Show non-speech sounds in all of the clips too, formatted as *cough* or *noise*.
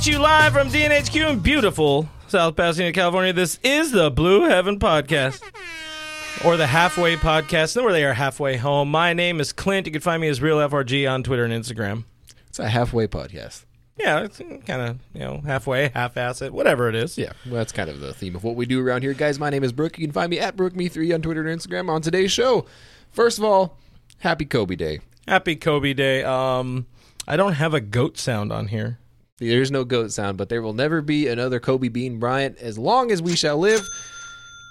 at you live from DNHQ in beautiful South Pasadena, California. This is the Blue Heaven Podcast. Or the Halfway Podcast, where they are halfway home. My name is Clint. You can find me as Real FRG on Twitter and Instagram. It's a halfway podcast. Yeah, it's kind of, you know, halfway, half assed, whatever it is. Yeah, well, that's kind of the theme of what we do around here, guys. My name is Brooke. You can find me at BrookeMe3 on Twitter and Instagram. On today's show, first of all, happy Kobe Day. Happy Kobe Day. Um, I don't have a goat sound on here. There's no goat sound, but there will never be another Kobe Bean Bryant as long as we shall live.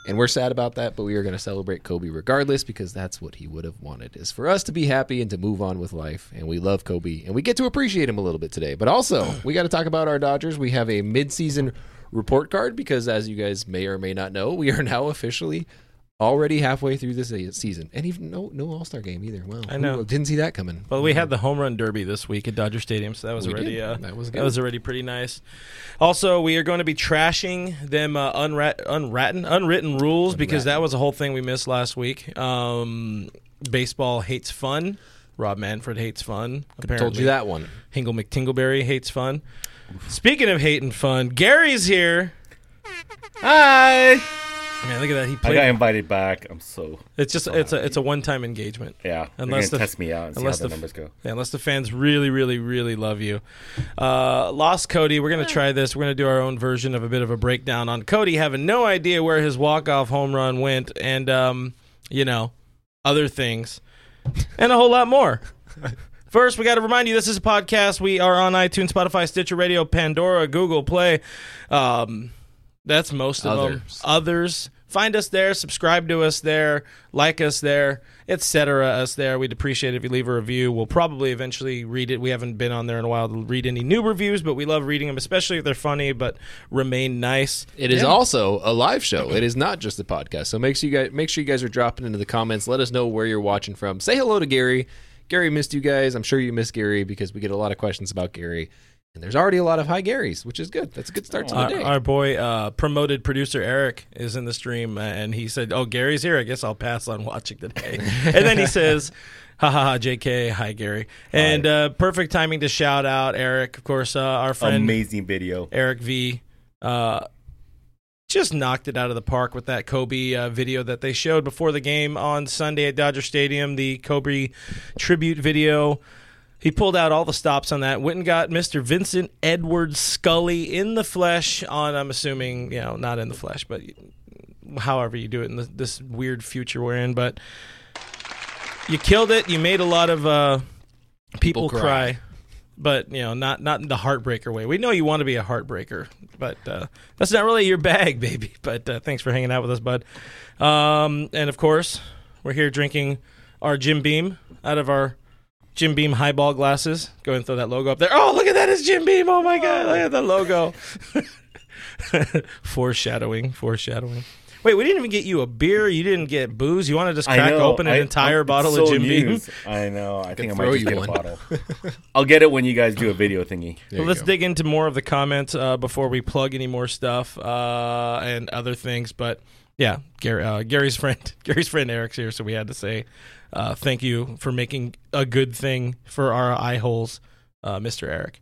And we're sad about that, but we are going to celebrate Kobe regardless because that's what he would have wanted is for us to be happy and to move on with life. And we love Kobe and we get to appreciate him a little bit today. But also, *clears throat* we got to talk about our Dodgers. We have a midseason report card because as you guys may or may not know, we are now officially already halfway through this season. And even no no All-Star game either. Wow. I know. Didn't see that coming. Well, we had the home run derby this week at Dodger Stadium, so that was We already uh, That was that was already pretty nice. Also, we are going to be trashing them uh, unrat- unwritten unwritten rules because that was a whole thing we missed last week. Um, baseball hates fun. Rob Manfred hates fun. Apparently, Told you that one. Hingle McTingleberry hates fun. Speaking of hating fun, Gary's here. Hi. Man, look at that. He I got invited back. I'm so it's just it's a it's a one time engagement. yeah. Unless the- test me out and see how unless the, the- numbers go. Yeah, unless the fans really, really, really love you. Uh, Lost Cody, we're going to try this. We're going to do our own version of a bit of a breakdown on Cody having no idea where his walk-off home run went and, um, you know, other things and a whole lot more. *laughs* First, we got to remind you this is a podcast. We are on iTunes, Spotify, Stitcher Radio, Pandora, Google Play. Um, that's most of them. Others. Others. Find us there, subscribe to us there, like us there, etc. Us there. We'd appreciate it if you leave a review. We'll probably eventually read it. We haven't been on there in a while to read any new reviews, but we love reading them, especially if they're funny but remain nice. It is also a live show. It is not just a podcast. So make sure you guys make sure you guys are dropping into the comments. Let us know where you're watching from. Say hello to Gary. Gary missed you guys. I'm sure you miss Gary because we get a lot of questions about Gary. And there's already a lot of hi Garys, which is good. That's a good start to the Our, day. our boy, uh, promoted producer Eric, is in the stream, uh, and he said, "Oh, Gary's here. I guess I'll pass on watching today." *laughs* and then he says, "Ha ha ha, Jk, hi Gary." And uh, perfect timing to shout out Eric, of course, uh, our friend Amazing video. Eric V. Uh, just knocked it out of the park with that Kobe uh, video that they showed before the game on Sunday at Dodger Stadium, the Kobe tribute video. He pulled out all the stops on that. Went and got Mr. Vincent Edward Scully in the flesh. On I'm assuming, you know, not in the flesh, but however you do it in this, this weird future we're in. But you killed it. You made a lot of uh, people, People cry. cry. but you know, not not in the heartbreaker way. We know you want to be a heartbreaker, but uh, that's not really your bag, *laughs* baby. But uh, thanks for hanging out with us, bud. Um, and of course, we're here drinking our Jim Beam out of our Jim Beam highball glasses. Go ahead and throw that logo up there. Oh, look at that! It's Jim Beam. Oh my God! Look at the logo. *laughs* foreshadowing, foreshadowing. Wait, we didn't even get you a beer. You didn't get booze. You want to just crack know. open an I- entire I'm bottle so of Jim Beam? I know. I *laughs* think I might just you get one. a bottle. *laughs* I'll get it when you guys do a video thingy. Well, let's go. dig into more of the comments uh, before we plug any more stuff uh, and other things. But yeah, Gary, uh, Gary's friend, Gary's friend Eric's here, so we had to say uh, thank you for making a good thing for our eye holes, uh, Mr. Eric.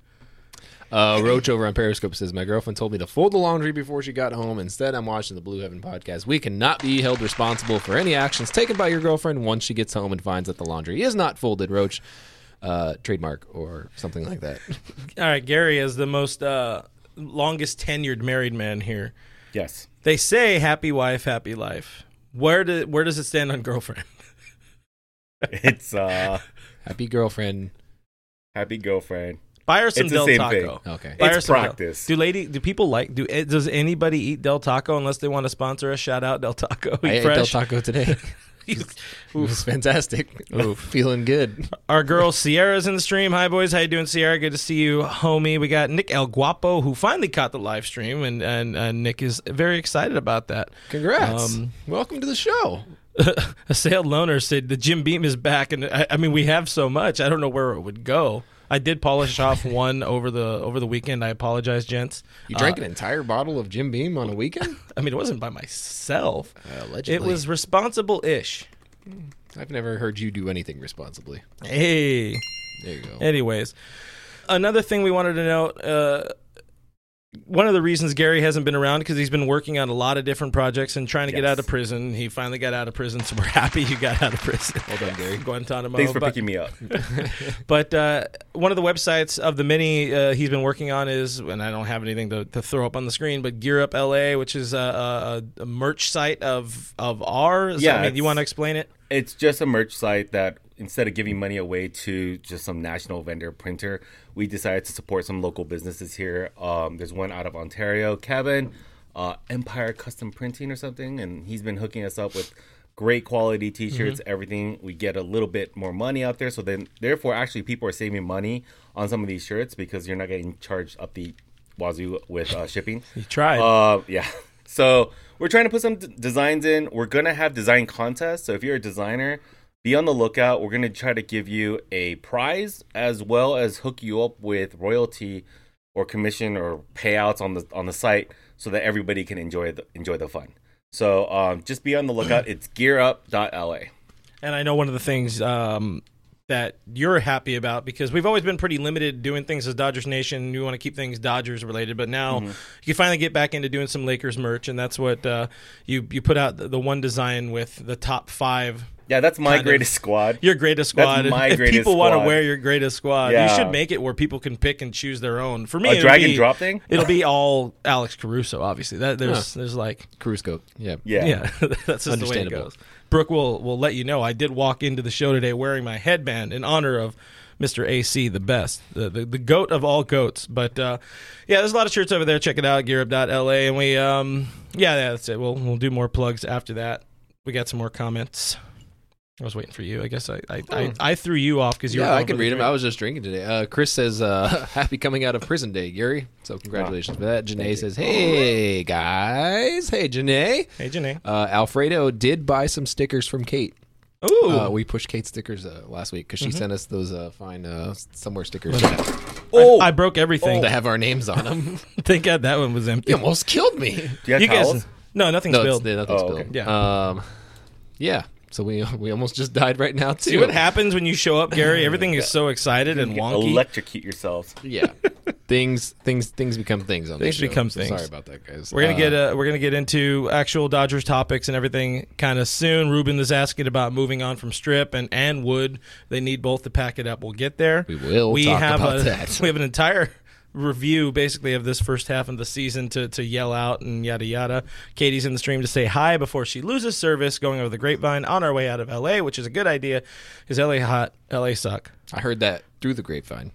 Uh, Roach over on Periscope says, My girlfriend told me to fold the laundry before she got home. Instead, I'm watching the Blue Heaven podcast. We cannot be held responsible for any actions taken by your girlfriend once she gets home and finds that the laundry is not folded, Roach. Uh, trademark or something like that. *laughs* All right, Gary is the most uh, longest tenured married man here. Yes. They say happy wife, happy life. Where do, where does it stand on girlfriend? It's uh Happy girlfriend. happy girlfriend. Buy her some It's the Del same Taco. thing. Okay. Buy her It's some Del- practice. Do lady? Do people like? Do eh, does anybody eat Del Taco unless they want to sponsor us? Shout out Del Taco. I Eat ate Del. Taco today. *laughs* *laughs* It was fantastic. Ooh, *laughs* feeling good. Our girl Sierra's in the stream. Hi, boys. How you doing, Sierra? Good to see you, homie. We got Nick El Guapo, who finally caught the live stream, and and, and Nick is very excited about that. Congrats. Um, Welcome to the show. *laughs* A sale loner said the Jim Beam is back, and I, I mean we have so much. I don't know where it would go. I did polish off *laughs* one over the over the weekend. I apologize, gents. You drank Uh, an entire bottle of Jim Beam on a weekend? *laughs* I mean, it wasn't by myself. Allegedly. It was responsible-ish. I've never heard you do anything responsibly. Hey. There you go. Anyways, another thing we wanted to note. Uh, one of the reasons Gary hasn't been around because he's been working on a lot of different projects and trying to get out of prison. He finally got out of prison, so we're *laughs* happy he got out of prison. Well done, Gary. Guantanamo. Thanks for but, picking me up. *laughs* *laughs* but uh, one of the websites of the many uh, he's been working on is, and I don't have anything to, to throw up on the screen, but Gear Up LA, which is a, a, a merch site of of ours. Yeah, I mean, you want to explain it? It's just a merch site that instead of giving money away to just some national vendor printer, we decided to support some local businesses here. Um, there's one out of Ontario, Kevin, uh, Empire Custom Printing or something, and he's been hooking us up with great quality T-shirts, everything. We get a little bit more money out there, so then therefore actually people are saving money on some of these shirts because you're not getting charged up the wazoo with uh, shipping. *laughs* You tried. Uh, yeah. *laughs* So we're trying to put some d- designs in. We're gonna have design contests. So if you're a designer, be on the lookout. We're gonna try to give you a prize as well as hook you up with royalty or commission or payouts on the on the site so that everybody can enjoy the enjoy the fun. So um, just be on the lookout. *clears throat* It's gearup.la. And I know one of the things um, that you're happy about because we've always been pretty limited doing things as Dodgers Nation. We want to keep things Dodgers related, but now Mm-hmm. you can finally get back into doing some Lakers merch, and that's what uh, you you put out the, the one design with the top five. Yeah, that's my Kind of. greatest squad. Your greatest squad. That's my if greatest people want to wear your greatest squad, you should make it where people can pick and choose their own. For me, A it'll drag and be- drop thing? It'll be all Alex Caruso. Obviously, that there's there's like Caruso. Yeah. Yeah. yeah, *laughs* that's just the way it goes. Brooke will will let you know. I did walk into the show today wearing my headband in honor of Mr. AC, the best, the the, the goat of all goats. But uh, yeah, there's a lot of shirts over there. Check it out, gearup.la, and we um yeah, yeah, that's it. We'll we'll do more plugs after that. We got some more comments. I was waiting for you. I guess I I, I, I threw you off because you were Yeah, I can read them. I was just drinking today. Uh, Chris says, uh, *laughs* "Happy coming out of prison day, Gary." So congratulations for that. Janae says, "Hey guys, hey Janae." Hey, Janae. Uh, Alfredo did buy some stickers from Kate. Ooh, Uh, we pushed Kate stickers uh, last week because she Mm-hmm. sent us those uh, fine uh, somewhere stickers Oh, I broke everything. that have our names on them. *laughs* Thank God that one was empty. you almost killed me. do you have You towels? guys, no, nothing's No, spilled. it's, nothing's Oh, spilled. okay. Yeah. Um, yeah. So we *laughs* we almost just died right now too. See what happens when you show up, Gary? Everything is so excited and wonky. Electrocute yourselves. Yeah. *laughs* things things things become things on Things this show. Things become So things. Sorry about that, guys. We're gonna Uh, get uh, we're gonna get into actual Dodgers topics and everything kind of soon. Ruben is asking about moving on from Strip and and Wood. They need both to pack it up. We'll get there. We will We talk have about a, that. *laughs* We have an entire review basically of this first half of the season to to yell out and yada yada. Katie's in the stream to say hi before she loses service going over the grapevine on our way out of L.A., which is a good idea because L.A. hot, L.A. suck. I heard that through the grapevine.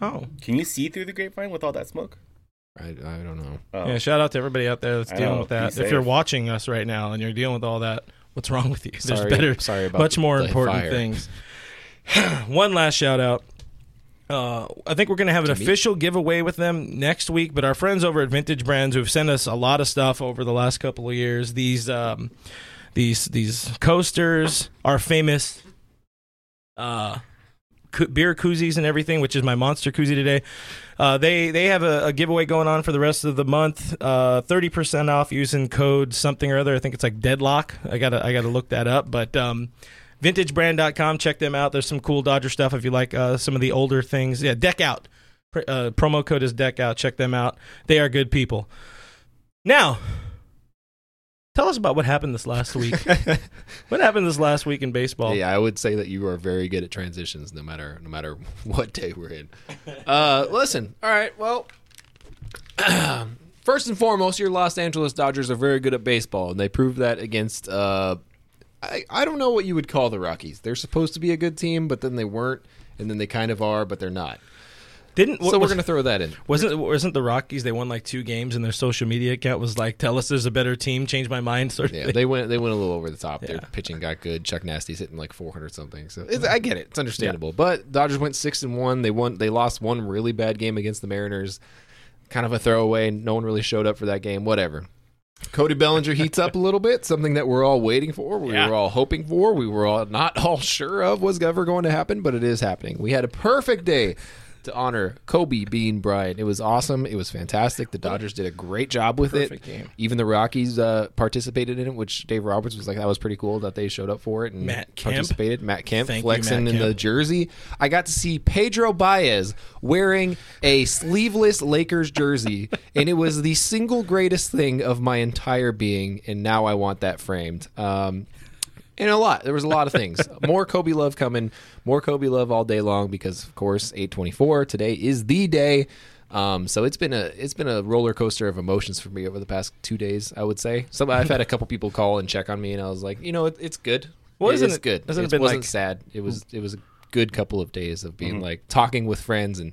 Oh. Can you see through the grapevine with all that smoke? I, I don't know. Oh. Yeah, shout out to everybody out there that's I dealing know, with that. If you're watching us right now and you're dealing with all that, what's wrong with you? There's Sorry- better, sorry about much more the important fire. things. *clears throat* One last shout out. Uh, I think we're going to have an official giveaway with them next week. But our friends over at Vintage Brands, who've sent us a lot of stuff over the last couple of years, these um, these these coasters, our famous uh, beer koozies and everything, which is my monster koozie today. Uh, they they have a, a giveaway going on for the rest of the month. Uh, Thirty percent off using code something or other. I think it's like Deadlock. I gotta I gotta look that up. But um, vintagebrand.com. Check them out. There's some cool Dodger stuff if you like uh, some of the older things. Yeah, Deck Out. Uh, promo code is Deck Out. Check them out. They are good people. Now, tell us about what happened this last week. *laughs* what happened this last week in baseball? Yeah, I would say that you are very good at transitions, no matter no matter *laughs* what day we're in. Uh, listen, all right. Well, *clears throat* first and foremost, your Los Angeles Dodgers are very good at baseball, and they proved that against. Uh, I I don't know what you would call the Rockies. They're supposed to be a good team, but then they weren't, and then they kind of are, but they're not. Didn't so we're was- to throw that in. Wasn't wasn't the Rockies? They won like two games, and their social media account was like, "Tell us there's a better team." Change my mind. Sort of Yeah, thing. they went they went a little over the top. Their pitching got good. Chuck Nasty's hitting like 400 something. So it's, I get it. It's understandable. But Dodgers went six and one. They won. They lost one really bad game against the Mariners. Kind of a throwaway. No one really showed up for that game. Whatever. Cody Bellinger heats up a little bit. Something that we're all waiting for. We Yeah. were all hoping for. We were all not all sure of was ever going to happen, but it is happening. We had a perfect day to honor Kobe Bean Bryant. It was awesome. It was fantastic. The Dodgers did a great job with it. Game. Even the Rockies uh, participated in it, which Dave Roberts was like, that was pretty cool that they showed up for it and Matt Kemp. participated. Matt Kemp Thank you, flexing Matt in the jersey. I got to see Pedro Baez wearing a sleeveless Lakers jersey, *laughs* and it was the single greatest thing of my entire being. And now I want that framed. Um, and a lot. There was a lot of things. *laughs* More Kobe love coming. More Kobe love all day long because, of course, eight twenty four today is the day. Um, so it's been a it's been a roller coaster of emotions for me over the past two days. I would say. So I've had a couple people call and check on me, and I was like, you know, it, it's good. Well, it isn't is it- good. hasn't it wasn't like- sad. It was it was a good couple of days of being like talking with friends and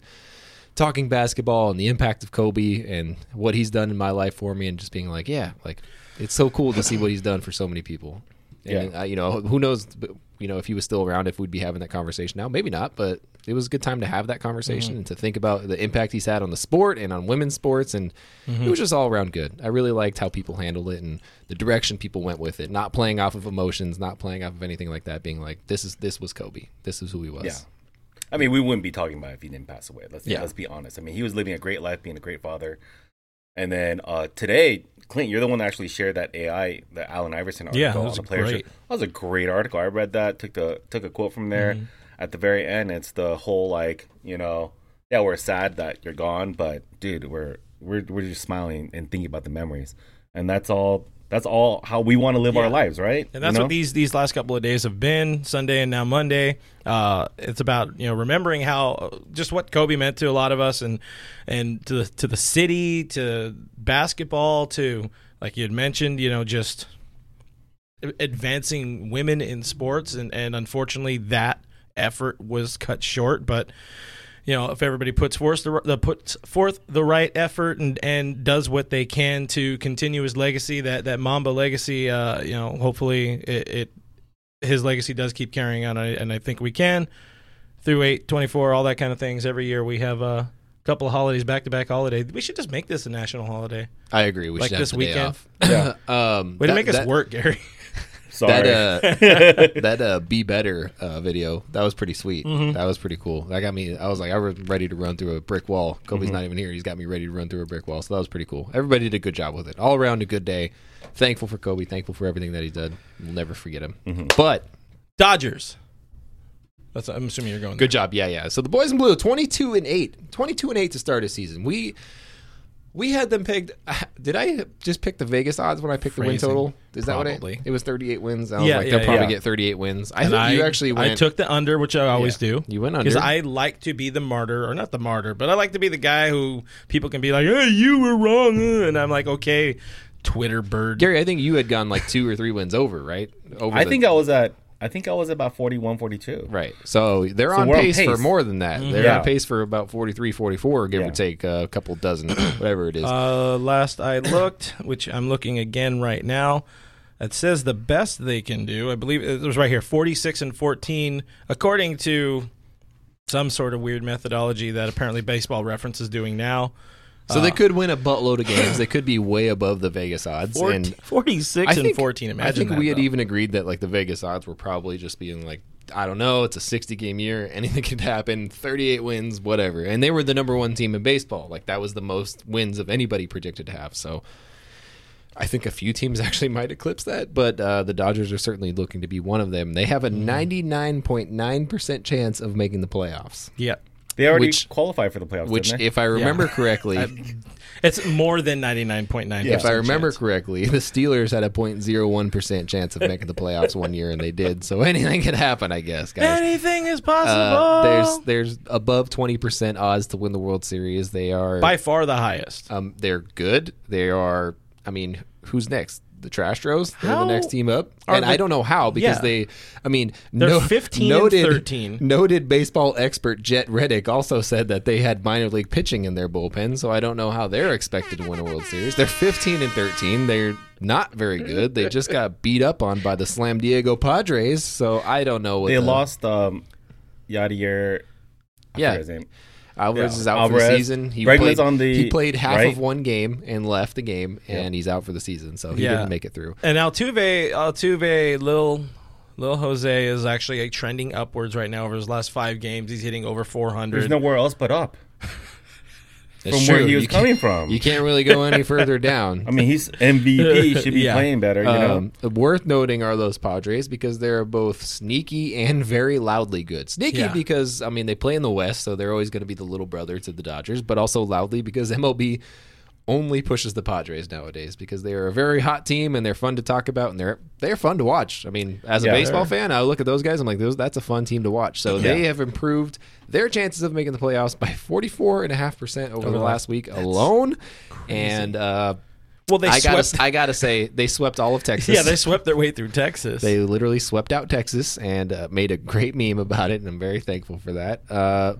talking basketball and the impact of Kobe and what he's done in my life for me, and just being like, yeah, like it's so cool to see what he's done for so many people. And Yeah. uh, you know, who knows? You know, if he was still around, if we'd be having that conversation now, maybe not. But it was a good time to have that conversation and to think about the impact he's had on the sport and on women's sports, and it was just all around good. I really liked how people handled it and the direction people went with it, not playing off of emotions, not playing off of anything like that. Being like, this is this was Kobe, this is who he was. Yeah. I mean, we wouldn't be talking about it if he didn't pass away. Let's Yeah. let's be honest. I mean, he was living a great life, being a great father. And then uh, today, Clint, you're the one that actually shared that AI, the Allen Iverson article Yeah, that on was great. Show. That was a great article. I read that, took the took a quote from there. Mm-hmm. At the very end, it's the whole like, you know, yeah, we're sad that you're gone, but dude, we're we're we're just smiling and thinking about the memories, and that's all. That's all how we want to live our lives, right? And that's You know? what these these last couple of days have been Sunday and now Monday. Uh, it's about you know remembering how just what Kobe meant to a lot of us and and to the to the city to basketball to like you had mentioned you know just advancing women in sports and and unfortunately that effort was cut short but you know, if everybody puts forth the, the puts forth the right effort and, and does what they can to continue his legacy, that that Mamba legacy, uh, you know, hopefully it, it his legacy does keep carrying on, and I- and I think we can through eight twenty four, all that kind of things. Every year we have a couple of holidays, back to back holiday. We should just make this a national holiday. I agree. We Like should have this the day weekend? off. Yeah. *laughs* um, Way to that- make us that- work, Gary. Sorry. That uh, *laughs* that uh, be better uh, video that was pretty sweet. Mm-hmm. That was pretty cool. That got me. I was like, I was ready to run through a brick wall. Kobe's Mm-hmm. not even here. He's got me ready to run through a brick wall. So that was pretty cool. Everybody did a good job with it. All around a good day. Thankful for Kobe. Thankful for everything that he did. We'll never forget him. Mm-hmm. But Dodgers. That's I'm assuming you're going. good job. Yeah, yeah. So the boys in blue, twenty two and eight. Twenty two and eight to start a season. We. We had them pegged. *sighs* Did I just pick the Vegas odds when I picked the win total? Is that what Probably. I, it was? Thirty-eight wins. I was Yeah, like, yeah, they'll probably yeah. get thirty-eight wins. I And think I, you actually went. I took the under, which I always Yeah. do. You went under because. I like to be the martyr, or not the martyr, but I like to be the guy who people can be like, "Hey, you were wrong," uh," and I'm like, "Okay, Twitter bird." Gary, I think you had gone like two or three wins over, right? Over I the- think I was at I think I was about 41, 42. right. So they're So on we're on pace, for more than that. They're Yeah. on pace for about 43, 44, give Yeah. or take a couple dozen, *clears throat* whatever it is. Uh, last I looked, which I'm looking again right now, it says the best they can do. I believe it was right here, 46 and 14, according to some sort of weird methodology that apparently Baseball Reference is doing now. So they could win a buttload of games. *laughs* they could be way above the Vegas odds. 40, and 46 think, and 14. Imagine I think that, we had though. even agreed that like the Vegas odds were probably just being like, I don't know, it's a 60 game year. *laughs* Anything could happen. 38 wins, whatever. And they were the number one team in baseball. Like that was the most wins of anybody predicted to have. So I think a few teams *laughs* actually might eclipse that, but uh, the Dodgers are certainly looking to be one of them. They have a Mm-hmm. 99.9% chance of making the playoffs, Yeah. They already Which- qualified for the playoffs, which, didn't they? if I remember correctly, *laughs* It's more than 99.9%. if I remember chance. correctly, the Steelers had a 0.01% chance of making the playoffs one year, and they did. So *laughs* anything can happen, I guess, guys. Anything is possible. Uh, there's there's above 20% odds to win the World Series. They are by far the highest. um, they're good. They are. I mean, who's next? The Trastros. They're How the next team up, and the- I don't know how because Yeah. they. I mean, They're no- 15 and noted, 13. Noted baseball expert Jet Reddick also said that they had minor league pitching in their bullpen, so I don't know how they're expected to win a World Series. They're 15 and 13. They're not very good. They just got beat up on by the Slam Diego Padres, so I don't know what They the- lost um, Yadier. I Yeah. Forget his name. Alvarez Yeah, is out for the season. He Bregman's played, on the he played half right. of one game and left the game, and he's out for the season, so he Yeah. didn't make it through. And Altuve, Altuve, little Lil Jose is actually like, trending upwards right now over his last five games. He's hitting over 400. There's nowhere else but up. *laughs* That's From where he was coming from. You can't really go any further *laughs* down. I mean, he's MVP. *laughs* Should be Yeah. playing better. You know. Um, worth noting are those Padres because they're both sneaky and very loudly good. Sneaky Yeah. because I mean they play in the West, so they're always going to be the little brother to the Dodgers, but also loudly because MLB only pushes the Padres nowadays because they are a very hot team and they're fun to talk about and they're they're fun to watch. I mean, as a Yeah. baseball fan, I look at those guys. I'm like, those that's a fun team to watch. So they have improved their chances of making the playoffs by 44 and a half percent over the the last week alone. And uh, well, they I gotta. I gotta say they swept all of Texas. yeah, they swept their way through Texas. They literally swept out Texas and uh, made a great meme about it, and I'm very thankful for that. Uh,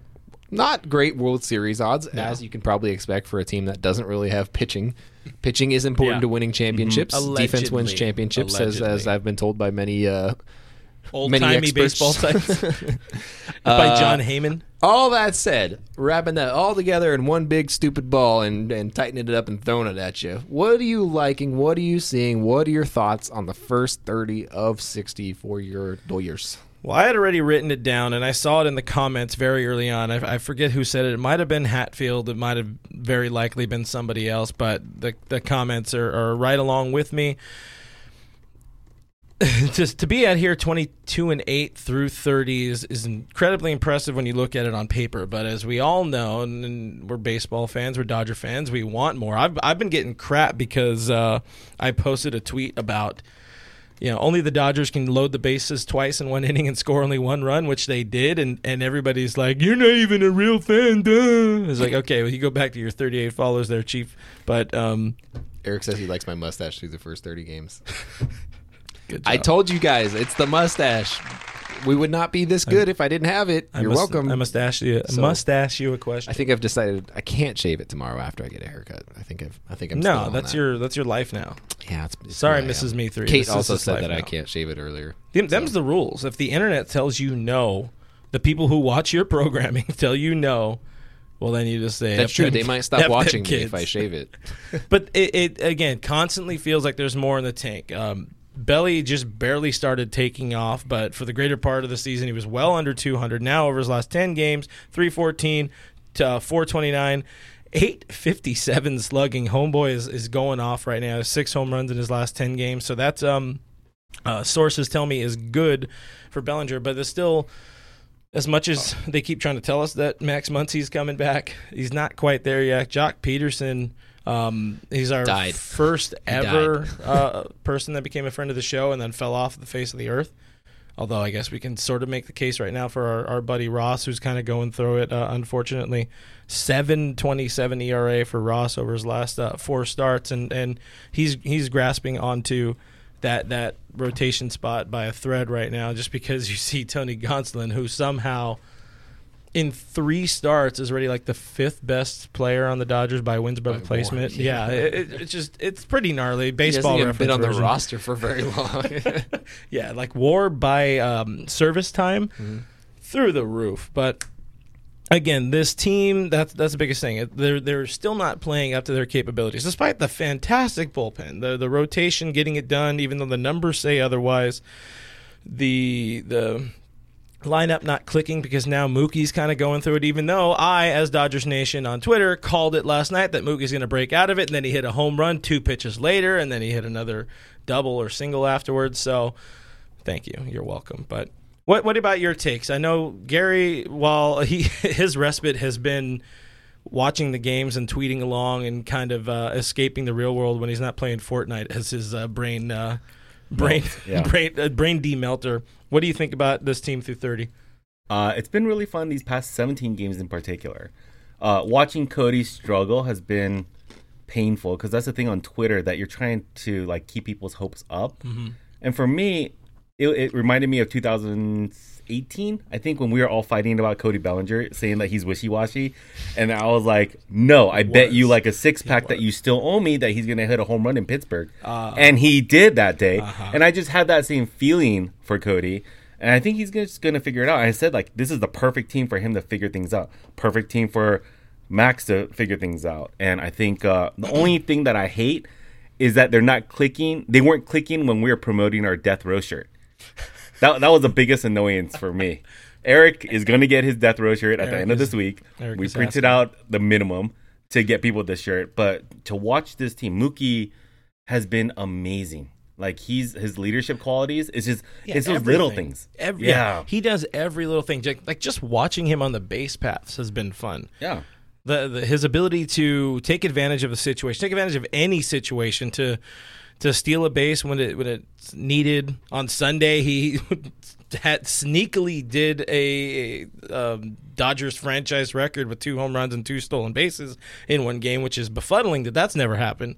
not great World Series odds, as you can probably expect for a team that doesn't really have pitching. Pitching is important Yeah. to winning championships. Defense wins championships, as, as I've been told by many. Uh, Old timey baseball sites *laughs* *laughs* by Jon Heyman. all that said, wrapping that all together in one big stupid ball and, and tightening it up and throwing it at you. What are you liking? What are you seeing? What are your thoughts on the first 30 of 60 for your Dodgers? Well, I had already written it down, and I saw it in the comments very early on. I, I forget who said it. It might have been Hatfield. It might have very likely been somebody else, but the the comments are, are right along with me. *laughs* Just to be at here 22 and 8 through 30 is, is incredibly impressive when you look at it on paper. But as we all know, and, we're baseball fans, we're Dodger fans, we want more. I've, I've been getting crap because uh, I posted a tweet about you know, only the Dodgers can load the bases twice in one *laughs* inning and score only one run, which they did, and, and everybody's like, "You're not even a real fan." Duh. It's like, okay, well, you go back to your 38 followers there, Chief. But um, Eric says he likes my mustache through the first 30 games. *laughs* good I told you guys, it's the mustache. We would not be this good if I didn't have it. You're must- welcome. I must ask you. So- must ask you a question. I think I've decided I can't shave it tomorrow after I get a haircut. I think I've. I think I'm. no, that's that. your that's your life now. Yeah, it's, it's Sorry, Mrs. Me Three. Kate This also said that I can't shave it earlier. Them, them's the rules. If the internet tells you no, the people who watch your programming *laughs* tell you no. Well, then you just say That's true. them- They might stop *laughs* watching me if I shave it. *laughs* but it, it again constantly feels like there's more in the tank. Um, Belly just barely started taking off, but for the greater part of the season, he was well under 200. Now, over his last 10 games, 314 to uh, 429, 857 slugging. Homeboy is, is going off right now. Six home runs in his last 10 games. So that's um, uh, sources tell me is good for Bellinger, but it's still. As much as they keep trying to tell us that Max Muncy's coming back, he's not quite there yet. Joc Pederson, um, he's our Died. first ever uh, person that became a friend of the show and then fell off the face of the earth. Although I guess we can sort of make the case right now for our, our buddy Ross, who's kind of going through it. Uh, unfortunately, seven twenty seven ERA for Ross over his last uh, four starts, and, and he's he's grasping onto that that rotation spot by a thread right now. Just because you see Tony Gonsolin, who somehow in three starts is already like the fifth best player on the Dodgers by wins above By replacement. more, Yeah, it, it- it's just it's pretty gnarly. He Baseball even been on the version. roster for very *laughs* long. *laughs* Yeah, like WAR by um, service time Mm-hmm. through the roof. But again, this team that's that's the biggest thing. They're they're still not playing up to their capabilities, despite the fantastic bullpen, the the rotation getting it done, even though the numbers say otherwise. The the lineup not clicking because now Mookie's kind of going through it. Even though I, as Dodgers Nation on Twitter, called it last night that Mookie's going to break out of it, and then he hit a home run two pitches later, and then he hit another double or single afterwards. So, thank you. You're welcome. But what what about your takes? I know Gary, while he *laughs* his respite has been watching the games and tweeting along and kind of uh, escaping the real world when he's not playing Fortnite as his uh, brain uh, *laughs* brain *laughs* yeah. brain uh, brain demelter. What do you think about this team through 30? Uh, it's been really fun these past 17 games in particular. Uh, watching Cody struggle has been painful because that's the thing on Twitter that you're trying to like keep people's hopes up. Mm-hmm. And for me, it, it reminded me of 2018. I think when we were all fighting about Cody Bellinger, saying that he's wishy washy, and I was like, "No, I bet you like a six pack that you still owe me that he's gonna hit a home run in Pittsburgh." Uh, and he did that day, uh-huh. and I just had that same feeling for Cody. And I think he's just going to figure it out. I said, like, this is the perfect team for him to figure things out. Perfect team for Max to figure things out. And I think uh, the *clears throat* only thing that I hate is that they're not clicking. They weren't clicking when we were promoting our death row shirt. That, that was the biggest annoyance for me. Eric is going to get his death row shirt at the Eric end of this week. Eric we printed asking. out the minimum to get people this shirt. But to watch this team, Mookie has been amazing. Like he's his leadership qualities is just Yeah, it's those little things. Every, yeah. yeah, he does every little thing. Like just watching him on the base paths has been fun. Yeah. The, the his ability to take advantage of a situation, take advantage of any situation to to steal a base when it when it's needed. On Sunday, he *laughs* had sneakily did a, um, Dodgers franchise record with two home runs and two stolen bases in one game, which is befuddling that that's never happened.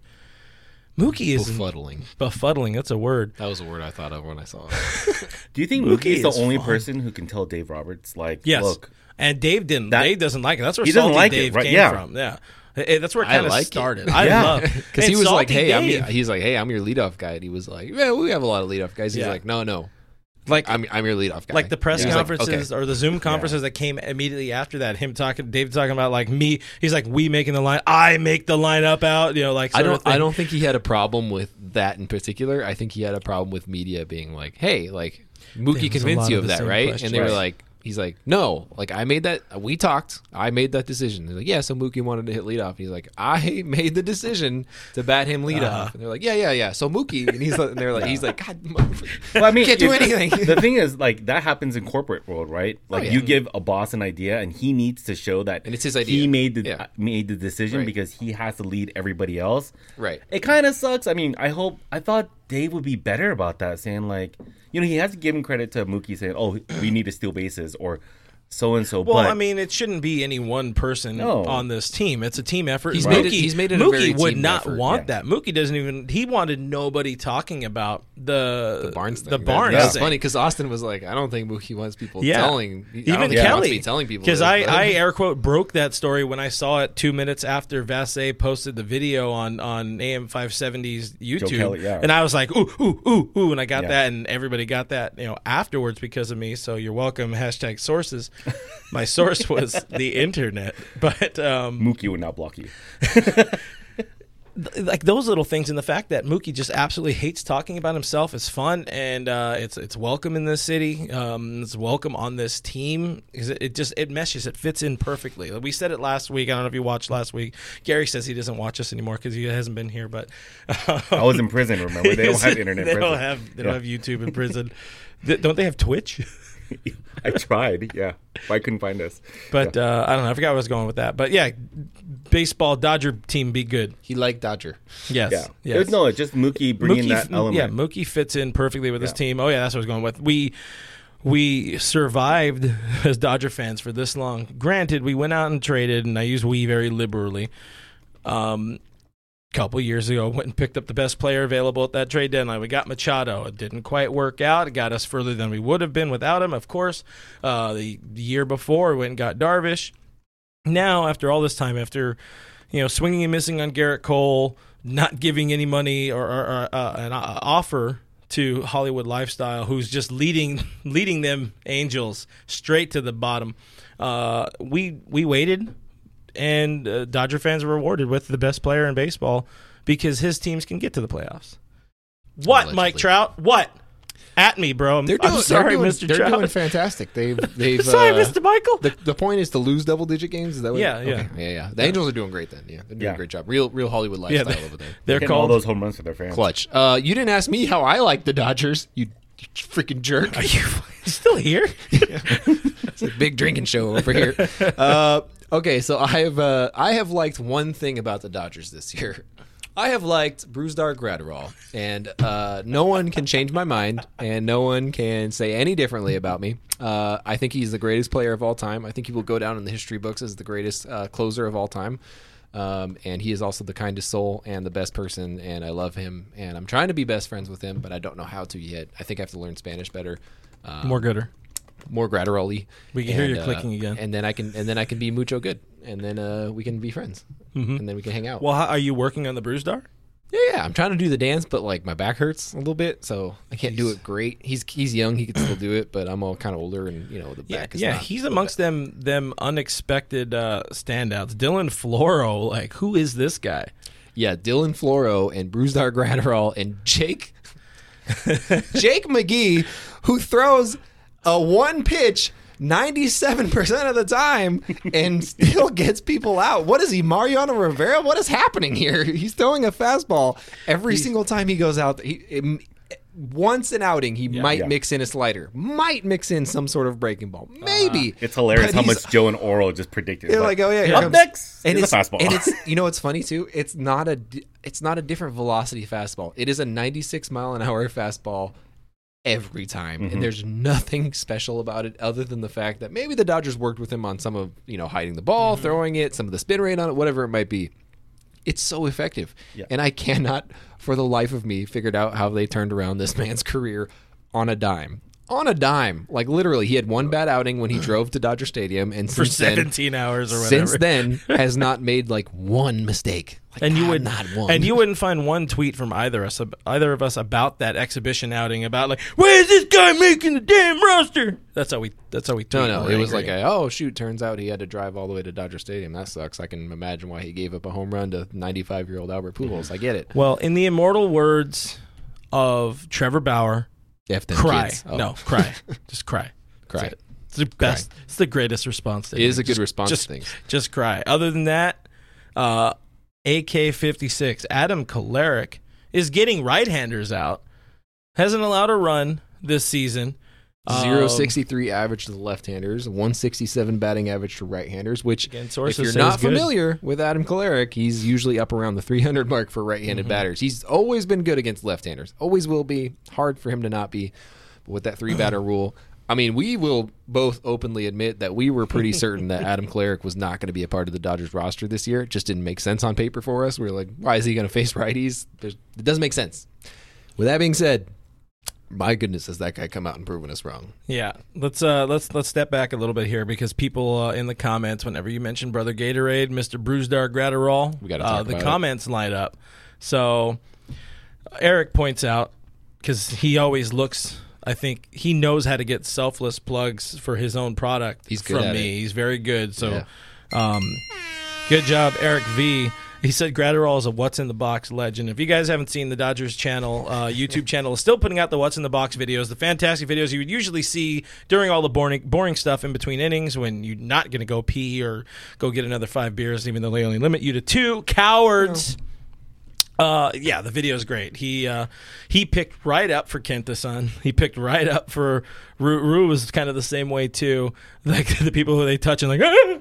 Mookie is Befuddling. befuddling. That's a word. That was the word I thought of when I saw it. *laughs* Do you think Mookie Mookie is the is only fun. person who can tell Dave Roberts like, Yes. look, and Dave didn't. That- Dave doesn't like it. That's where He doesn't Salty like it, right, came yeah. from. Yeah, Eh, that's where it kind of like it. started. I Yeah. love Because he was like, "Hey, I'm your, he's like, hey, I'm your leadoff guy." And he was like, "Yeah, we have a lot of leadoff guys." He's Yeah. like, "No, no, like I'm I'm your leadoff guy." like the press And he's like, conferences "Okay." or the Zoom conferences that came immediately after that. Him talking, Dave talking about like me. He's like, we making the line. I make the lineup out. You know, like I don't. I don't think he had a problem with that in particular. I think he had a problem with media being like, "Hey, like Mookie convinced you of of that, right?" And they were like, "He's like, no, like I made that. We talked. I made that decision." They're like, "Yeah, so Mookie wanted to hit leadoff." He's like, "I *laughs* made the decision to bat him leadoff." Uh-huh. And they're like, "Yeah, yeah, yeah." So Mookie, and he's like, and they're like, he's like, "God, *laughs* motherfucker." Well, I mean, Can't do anything. *laughs* the thing is, like that happens in corporate world, right? Like yeah. you give a boss an idea, and he needs to show that And it's his idea. He made the Yeah. made the decision Right. because he has to lead everybody else. Right. It kind of sucks. I mean, I hope I thought Dave would be better about that, saying like, you know, he has to give him credit to Mookie saying, "Oh, we need to steal bases," or so and so. Well, but I mean, it shouldn't be any one person No. on this team. It's a team effort. He's Mookie, made it- he's made it a Mookie very would team not effort, want yeah. that. Mookie doesn't even. He wanted nobody talking about the the Barnes thing. The That- Barnes. That's thing. funny because Austin was like, I don't think Mookie wants people Yeah. telling. I don't Even think he wants Kelly to be telling people because I, I *laughs* air quote broke that story when I saw it two minutes after Vasse posted the video on on AM 570's YouTube, Kelly, yeah. and I was like ooh ooh ooh ooh, and I got Yeah. that, and everybody got that you know afterwards because of me. So you're welcome. Hashtag sources. *laughs* My source was the internet, but um, Mookie would not block you. *laughs* like those little things and the fact that Mookie just absolutely hates talking about himself is fun and uh, it's it's welcome in this city. Um, it's welcome on this team. 'Cause It, it just it meshes. It fits in perfectly. We said it last week. I don't know if you watched last week. Gary says he doesn't watch us anymore because he hasn't been here. But I was in prison. Remember, they don't *laughs* have internet. they in don't have they Yeah. don't have YouTube in prison. Don't they have Twitch? *laughs* I tried. Yeah, but I couldn't find us. But uh, I don't know. I forgot where I was going with that. But yeah, baseball Dodger team be good. he liked Dodger. Yes. Yeah. Yes. It's- No, it's just Mookie bringing Mookie, that element. Yeah, Mookie fits in perfectly with his Yeah. team. Oh yeah, that's what I was going with. We we survived *laughs* as Dodger fans for this long. Granted, we went out and traded, and I use we very liberally. Um, couple years ago, *laughs* went and picked up the best player available at that trade deadline. We got Machado. It didn't quite work out. It got us further than we would have been without him. Of course, uh, the, the year before, we went and got Darvish. Now, after all this time, after you know, swinging and missing on Gerrit Cole, not giving any money or, or, or uh, an uh, offer to Hollywood Lifestyle, who's just leading *laughs* leading them Angels straight to the bottom. Uh, we we waited, and uh, Dodger fans were rewarded with the best player in baseball because his teams can get to the playoffs. What, Allegedly. Mike Trout? What? At me, bro. I'm, They're doing, I'm sorry, they're doing, Mr. They're Trout. doing fantastic. They've *laughs* they've sorry, uh, Mr. Michael. The, the point is to lose double digit games. Is that what? Yeah, yeah. Okay. yeah, yeah. The Angels are doing great then. Yeah, they're doing Yeah. a great job. Real, real Hollywood yeah, lifestyle they, over there. they're Getting all called. those home runs for their fans. Clutch. Uh, you didn't ask me how I like the Dodgers. You freaking jerk. Are you *laughs* still here? *laughs* It's a big drinking show over here. Uh, okay, so I have uh, I have liked one thing about the Dodgers this year. I have liked Brusdar Graterol, and uh, no one can change my mind, and no one can say any differently about me. Uh, I think he's the greatest player of all time. I think he will go down in the history books as the greatest uh, closer of all time. Um, and he is also the kindest soul and the best person, and I love him. And I'm trying to be best friends with him, but I don't know how to yet. I think I have to learn Spanish better, uh, More gooder. More Gratteroli. We can hear you uh, clicking again. and then I can and then I can be mucho good, and then uh, we can be friends, and then we can hang out. Mm-hmm. Well, how, are you working on the Brusdar? Yeah, yeah, I'm trying to do the dance, but like my back hurts a little bit, so I can't do it great. He's he's young, he can still do it, but I'm all kind of older, and you know the Yeah, back is yeah. not He's the amongst them them unexpected uh, standouts. Dylan Floro, like who is this guy? Yeah, Dylan Floro and Brusdar Graterol and Jake *laughs* Jake McGee, who throws a one pitch. 97% of the time and still gets people out. What is he, Mariano Rivera? What is happening here? He's throwing a fastball every single time he goes out. He, um, once an outing, he might Yeah. mix in a slider, might mix in some sort of breaking ball. Maybe. It's hilarious how much Joe and Orel just predicted. They're like, oh yeah, here up comes- next and it's a fastball. and it's *laughs* you know what's funny too. It's not a it's not a different velocity fastball. It is a 96 mile an hour fastball every time, Mm-hmm. and there's nothing *laughs* special about it other than the fact that maybe the Dodgers worked with him on some of you know hiding the ball, Mm-hmm. throwing it, some of the spin rate on it, whatever it might be. It's so effective, Yeah. and I cannot, for the life of me, figured out how they turned around this *laughs* man's career on a dime. On a dime, like literally, he had one bad outing when he *clears throat* drove to Dodger Stadium, and For since then, 17 hours or whatever. since then *laughs* has not made like one mistake. Like, and you God, would not one. and you wouldn't find one tweet from either us either of us about that exhibition outing about like where's this guy making the damn roster? That's how we that's how we no tweet no We're it was like a, oh shoot turns out he had to drive all the way to Dodger Stadium. That sucks. I can imagine why he gave up a home run to 95 year old Albert Pujols. I get it. Well in the immortal words of Trevor Bauer F them cry. kids. Oh. no cry. *laughs* Just cry. Cry. It. it's the best. It's the greatest response to it is a good Just- response just, to things. just cry. Other than that uh AK56 Adam Kolarek is getting right-handers out. Hasn't allowed a run this season Um, sixty three average to the left-handers, one sixty seven batting average to right-handers. Which, Again, if you're not familiar with Adam Kolarek, he's usually up around the three hundred mark for right-handed Mm-hmm. batters. He's always been good against left-handers. Always will be. Hard for him to not be. But with that three-batter *laughs* rule, I mean, we will both openly admit that we were pretty certain that Adam Kolarek was not going to be a part of the Dodgers roster this year. It just didn't make sense on paper for us. We were like, why is he going to face righties? There's, it doesn't make sense. With that being said, my goodness, has that guy come out and proven us wrong? Yeah, let's uh let's let's step back a little bit here because people uh, in the comments, whenever you mention Brother Gatorade, Mister Brusdar Graterol, We gotta uh, the about it. comments light up. So Eric points out because he always looks. I think he knows how to get selfless plugs for his own product. He's good from at me. it. He's very good. So, Yeah. um, good job, Eric V. He said Graterol is a What's in the Box legend. If you guys haven't seen the Dodgers channel, uh, *laughs* YouTube channel is still putting out the What's in the Box videos, the fantastic videos you would usually see during all the boring, boring stuff in between innings when you're not going to go pee or go get another five beers, even though they only limit you to two. Cowards. Uh, yeah, the video is great. He uh, he picked right up for Kenta Sun. He picked right up for Ryu. Ryu was kind of the same way too. *laughs* Like the people who they touch and like. *laughs* "Ah!"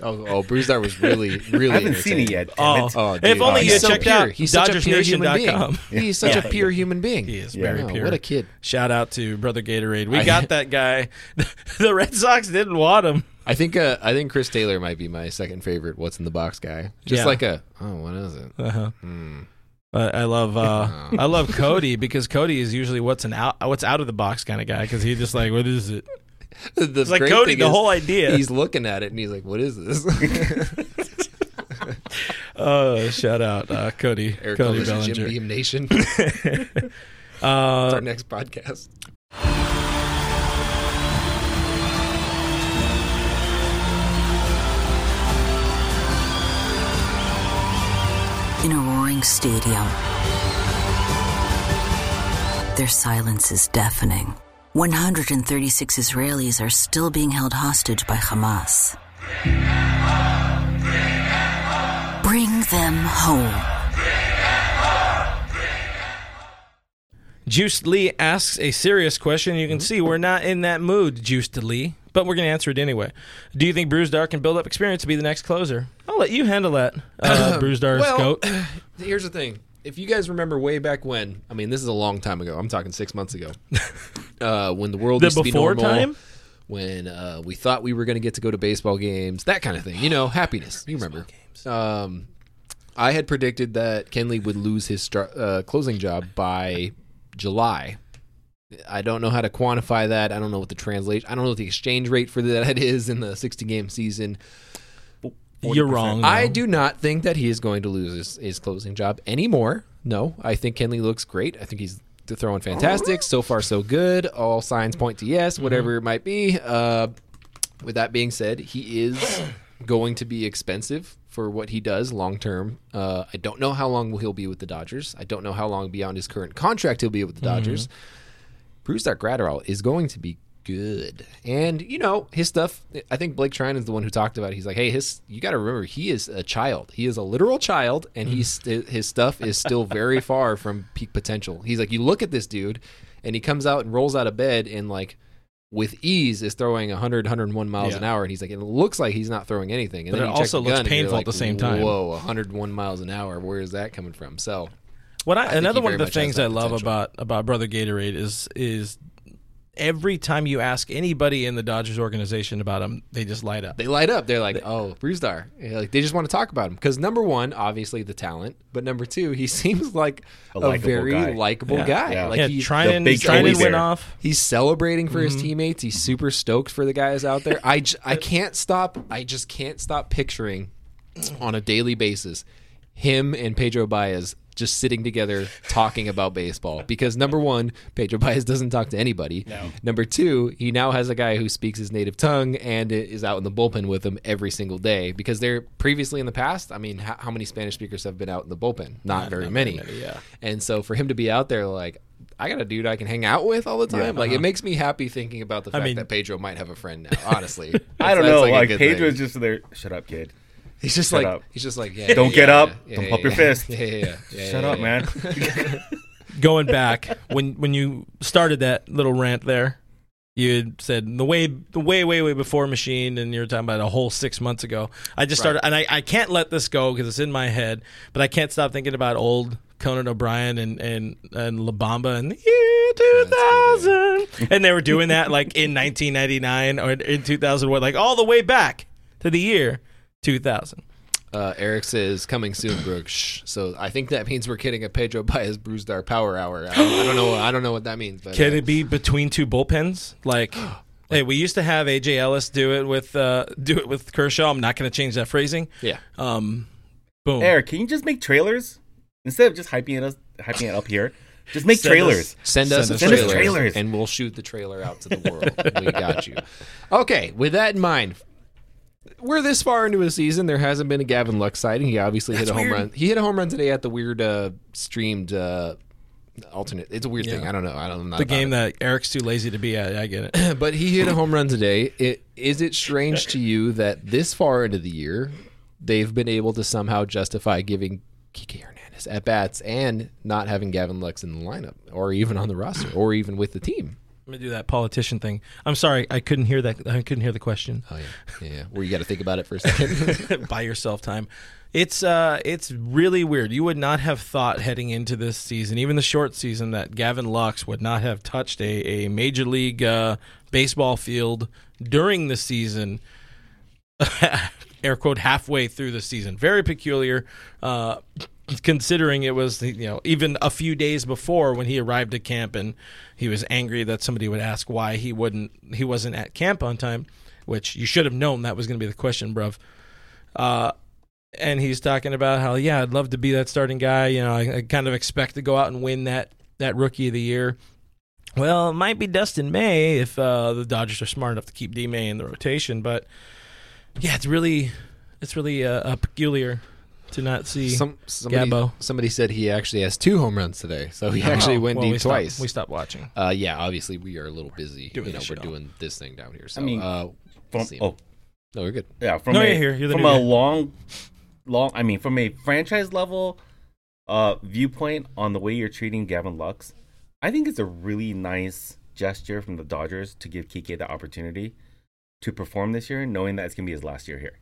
Oh, oh Bruce was really, *laughs* really. I haven't seen it entertaining. yet. Oh, damn it. Oh, if only Oh, you he's had so checked pure. out He's such a pure human being. DodgersNation.com. *laughs* He's such Yeah. a pure human being. He is Yeah. very Oh, pure. what a kid. Shout out to brother Gatorade. We I- got *laughs* that guy. the Red Sox didn't want him. I think uh, I think Chris Taylor might be my second favorite. What's in the box guy? Just Yeah. like a oh, what is it? Uh-huh. Hmm. But I love uh, I love Cody because Cody is usually what's an out what's out of the box kind of guy because he just like what is it? The It's like great Cody. thing The is whole idea. He's looking at it and he's like, "What is this?" *laughs* Uh, shout out uh, Cody Eric Cody calls it Jim Bellinger. Beam Nation. *laughs* It's Uh, our next podcast. In a roaring stadium, their silence is deafening. 136 Israelis are still being held hostage by Hamas. Bring them home. Bring them home. Juiced Lee asks a serious question. You can see we're not in that mood, Juiced Lee, but we're going to answer it anyway. Do you think Brusdar can build up experience to be the next closer? I'll let you handle that, uh, Brusdar's well, goat. *laughs* Here's the thing. If you guys remember way back when, I mean, this is a long time ago. I'm talking six months ago, *laughs* uh, when the world The used to be before normal. time? when uh, we thought we were going to get to go to baseball games, that kind of thing. You know, *gasps* happiness. You remember. Um, I had predicted that Kenley would lose his start, uh, closing job by July. I don't know how to quantify that. I don't know what the translation. I don't know what the exchange rate for that *laughs* is in the 60 game season. You're wrong. I do not think that he is going to lose his, his closing job anymore. No, I think Kenley looks great. I think he's throwing fantastic. So far, so good. All signs point to yes, whatever it might be. Uh, with that being said, he is going to be expensive for what he does long term. Uh, I don't know how long he'll be with the Dodgers. I don't know how long beyond his current contract he'll be with the Dodgers. Brusdar Graterol is going to be good. And, you know, his stuff, I think Blake Treinen is the one who talked about it. He's like, hey, his you got to remember, he is a child. He is a literal child, and he's mm-hmm. his stuff is still very *laughs* far from peak potential. He's like, you look at this dude, and he comes out and rolls out of bed and, like, with ease is throwing 100, 101 miles an hour. And he's like, it looks like he's not throwing anything. And But then it also the looks gun and you're painful at the same time. Whoa, 101 miles an hour. Where is that coming from? So, What I, think another one of the things I love potential. about about Brusdar Graterol is is every time you ask anybody in the Dodgers organization about him, they just light up. they light up. They're like, "Oh, Brusdar." Yeah, Like they just want to talk about him because number one, obviously the talent, but number two, he *laughs* seems like a, likable very guy. likable Yeah. guy. Yeah. Like yeah, he, Treinen, big Treinen cheerleader. went off. he's celebrating for his Mm-hmm. teammates. He's super stoked for the guys out there. I, j- I can't stop. I just can't stop picturing on a daily basis him and Pedro Baez just sitting together talking about baseball because number one, Pedro Baez doesn't talk to anybody. Number two, he now has a guy who speaks his native tongue and is out in the bullpen with him every single day because they're previously in the past. I mean, how, how many Spanish speakers have been out in the bullpen? Not, very many. yeah. And so for him to be out there, like, I got a dude I can hang out with all the time. like, it uh-huh. makes me happy thinking about the fact mean- that Pedro might have a friend now. Honestly, *laughs* I don't know. a Like, Pedro's thing. just there. Shut up, kid. He's just Shut like up. he's just like yeah. Don't yeah, get yeah, up. yeah, Don't yeah, pump your yeah. fist. Yeah, yeah, yeah. yeah Shut yeah, up, yeah. man. *laughs* Going back when when you started that little rant there, you had said the way the way way way before machine, and you were talking about a whole six months ago. I just started, and I, I can't let this go because it's in my head, but I can't stop thinking about old Conan O'Brien and and and La Bamba and the year two thousand, and they were doing that like in nineteen ninety nine or in two thousand, what like all the way back to the year two thousand. Uh, Eric says coming soon, Brooke. Shh. So I think that means we're getting a Pedro Baez Brusdar Power Hour. I don't, I don't know. I don't know what that means. But Can uh, it be between two bullpens? Like, *gasps* hey, we used to have AJ Ellis do it with uh, do it with Kershaw. I'm not going to change that phrasing. yeah. Um, boom. Eric, can you just make trailers instead of just hyping it us, hyping it up here? Just make *laughs* Send trailers. us- Send us Send a us trailer, trailers. and we'll shoot the trailer out to the world. we got you. Okay, with that in mind, we're this far into a season. There hasn't been a Gavin Lux sighting. He obviously hit a home run. He hit a home run today at the weird uh, streamed uh, alternate. It's a weird thing. I don't know. I don't know. the game that Eric's too lazy to be at. I get it. *clears throat* but he hit a home run today. It, is it strange to you that this far into the year, they've been able to somehow justify giving Kike Hernandez at bats and not having Gavin Lux in the lineup, or even on the roster, or even with the team? Let me do that politician thing. I'm sorry, I couldn't hear that. I couldn't hear the question. Oh yeah, yeah. yeah. Where you got to think about it for a second. *laughs* Buy yourself time. It's uh, it's really weird. You would not have thought heading into this season, even the short season, that Gavin Lux would not have touched a, a major league uh, baseball field during the season. *laughs* air quote halfway through the season. Very peculiar, uh, considering it was you know even a few days before when he arrived at camp and he was angry that somebody would ask why he wouldn't he wasn't at camp on time, which you should have known that was going to be the question, bruv. Uh, and he's talking about how yeah, I'd love to be that starting guy. You know, I, I kind of expect to go out and win that that rookie of the year. Well, it might be Dustin May if uh, the Dodgers are smart enough to keep D May in the rotation, but yeah, it's really it's really uh, uh, peculiar to not see. Some somebody, Gabbo. somebody said he actually has two home runs today, so he *laughs* actually Oh, went well, deep we stopped- twice. we stopped watching. Uh, yeah, obviously we are a little busy. Doing you know, the we're show. doing this thing down here. So, I mean, uh, From, see. oh, no, we're good. yeah. From No, a, you're here. You're the from new a guy. long, long. I mean, from a franchise level uh, viewpoint on the way you're treating Gavin Lux, I think it's a really nice gesture from the Dodgers to give Kike the opportunity to perform this year, knowing that it's gonna be his last year here.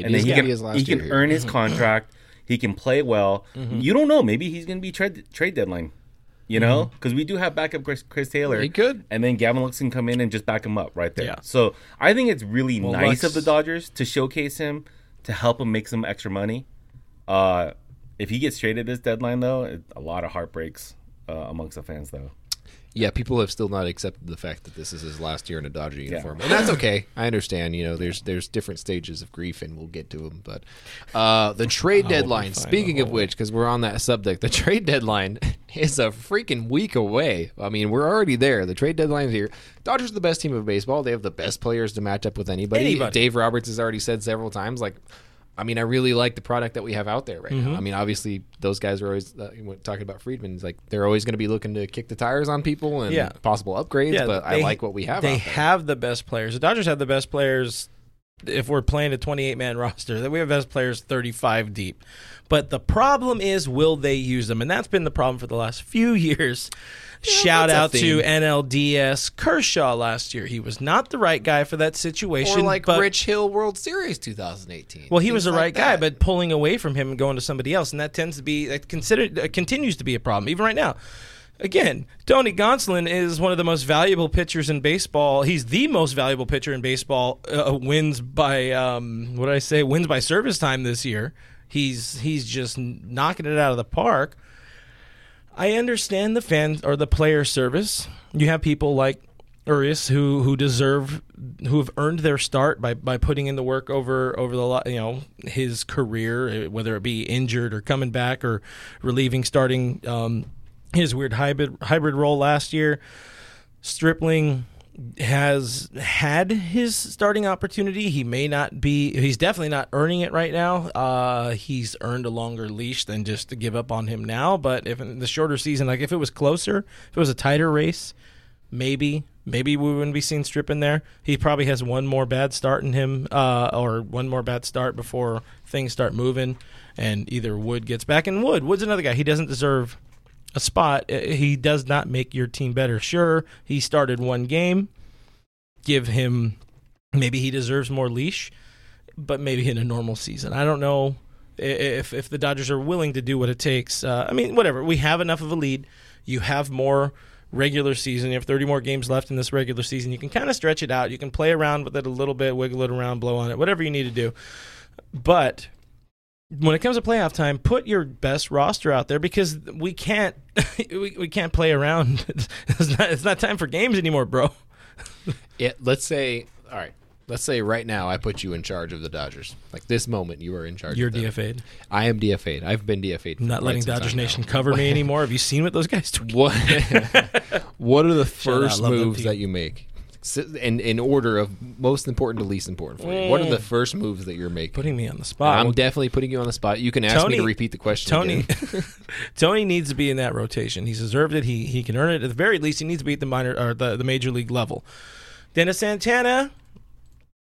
It and then he can last he can here. earn his contract. He can play well. Mm-hmm. You don't know. Maybe he's going to be trade trade deadline You know, because we do have backup Chris, Chris Taylor. He could. and then Gavin Lux can come in and just back him up right there. Yeah. So I think it's really Well, nice Lux- of the Dodgers to showcase him to help him make some extra money. Uh, if he gets traded this deadline, though, it, a lot of heartbreaks uh, amongst the fans, though. Yeah, people have still not accepted the fact that this is his last year in a Dodger uniform, and that's okay. I understand. You know, there's there's different stages of grief, and we'll get to them. But uh, the *laughs* trade deadline. Speaking of which, because we're on that subject, the *laughs* trade deadline is a freaking week away. I mean, we're already there. The trade deadline's here. Dodgers are the best team of baseball. They have the best players to match up with anybody. Anybody. Dave Roberts has already said several times, like. I mean, I really like the product that we have out there right Mm-hmm. now. I mean, obviously, those guys are always uh, talking about Friedman. Like they're always going to be looking to kick the tires on people and Yeah. possible upgrades. but I like what we have. They out there. have the best players. The Dodgers have the best players. If we're playing a 28 man roster, that we have best players 35 deep. But the problem is, will they use them? And that's been the problem for the last few years. Shout out to. NLDS Kershaw last year. He was not the right guy for that situation. or like but, Rich Hill World Series 2018. Well, he was the Things right like guy, but pulling away from him and going to somebody else, and that tends to be that considered uh, continues to be a problem even right now. Again, Tony Gonsolin is one of the most valuable pitchers in baseball. He's the most valuable pitcher in baseball. Uh, wins by um, what did I say? Wins by service time this year. He's he's just knocking it out of the park. I understand the fan or the player service. You have people like Urias who who deserve who have earned their start by, by putting in the work over over the you know his career, eh, whether it be injured or coming back or relieving starting um, his weird hybrid hybrid role last year. Stripling has had his starting opportunity. He may not be. He's definitely not earning it right now. Uh, he's earned a longer leash than just to give up on him now. But if in the shorter season, like if it was closer, if it was a tighter race, maybe maybe we wouldn't be seeing Strip in there. He probably has one more bad start in him, uh, or one more bad start before things start moving, and either Wood gets back. And Wood, Wood's another guy. He doesn't deserve a spot. Uh, He does not make your team better. Sure, he started one game. Give him maybe he deserves more leash, but maybe in a normal season. I don't know if if the Dodgers are willing to do what it takes. Uh, I mean, whatever. We have enough of a lead. You have more regular season. You have 30 more games left in this regular season. You can kind of stretch it out. You can play around with it a little bit, wiggle it around, blow on it, whatever you need to do. But when it comes to playoff time, put your best roster out there because we can't *laughs* we, we can't play around. *laughs* It's not, it's not time for games anymore, bro. *laughs* Yeah, let's say, all right, let's say right now I put you in charge of the Dodgers. Like this moment, you are in charge. You're. DFA'd. I am DFA'd. I've been DFA'd. Not letting Dodgers time now. Nation cover me anymore. Have you seen what those guys tweet? What? what are the out, first moves that you make? In in order of most important to least important for you. What are the mm. first moves that you're making? Putting me on the spot. I'm Well, definitely putting you on the spot. You can ask me to repeat the question. Tony, again. *laughs* Tony needs to be in that rotation. He's deserved it. He he can earn it. At the very least, he needs to be at the minor or the, the major league level. Dennis Santana.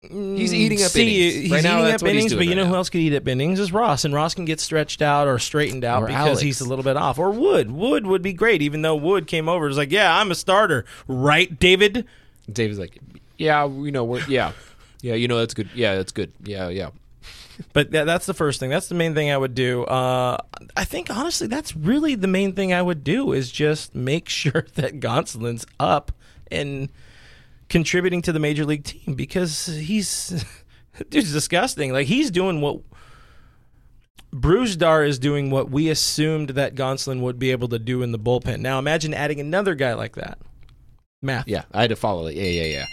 Mm, he's eating up see, innings. He's Right eating that's up innings, but you know now. who else could eat up innings is Ross, and Ross can get stretched out or straightened out Or because Alex. he's a little bit off. Or Wood, Wood would be great, even though Wood came over. It's like, yeah, I'm a starter, right, David? David's like, yeah, you know, we're yeah, yeah, you know, that's good. Yeah, that's good. Yeah, yeah. But that, that's the first thing. That's the main thing I would do. Uh, I think honestly, that's really the main thing I would do is just make *laughs* sure that Gonsolin's up and contributing to the major league team because he's *laughs* dude's disgusting. Like he's doing what Brusdar is doing what we assumed that Gonsolin would be able to do in the bullpen. Now imagine adding another guy like that. Math. Yeah, I had to follow it. Yeah, yeah, yeah.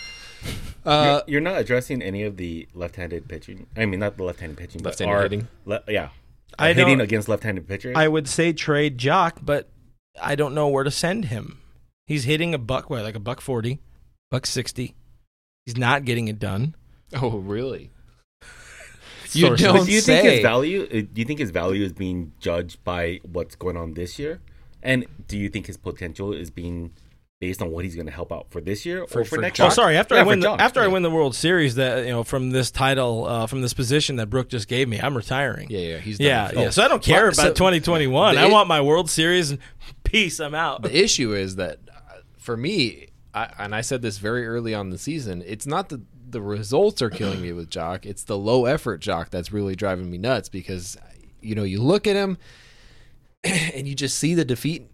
Uh, you're, you're not addressing any of the left-handed pitching. I mean, not the left-handed pitching, but Left-handed our- hitting? Le- yeah, I hitting don't- against left-handed pitchers. I would say trade Joc, but I don't know where to send him. He's hitting a buck, what, like a buck forty, buck sixty. He's not getting it done. oh, really? You *laughs* You Sources. don't do you say. think his value? uh, Do you think his value is being judged by what's going on this year? And do you think his potential is being based on what he's going to help out for this year For- or for, for next Joc? Oh, sorry. After Yeah, I win, the, Joc, after I win the World Series, that you know, from this title, uh, from this position that Brooke just gave me, I'm retiring. Yeah, yeah. He's done. yeah, Oh. yeah. So I don't care Well, so about 2021. the I i- want my World Series. and Peace. I'm out. The issue is that uh, for me, I, and I said this very early on the season, it's not the the results are killing me with Joc. It's the low effort Joc that's really driving me nuts because you know you look at him *clears throat* and you just see the defeat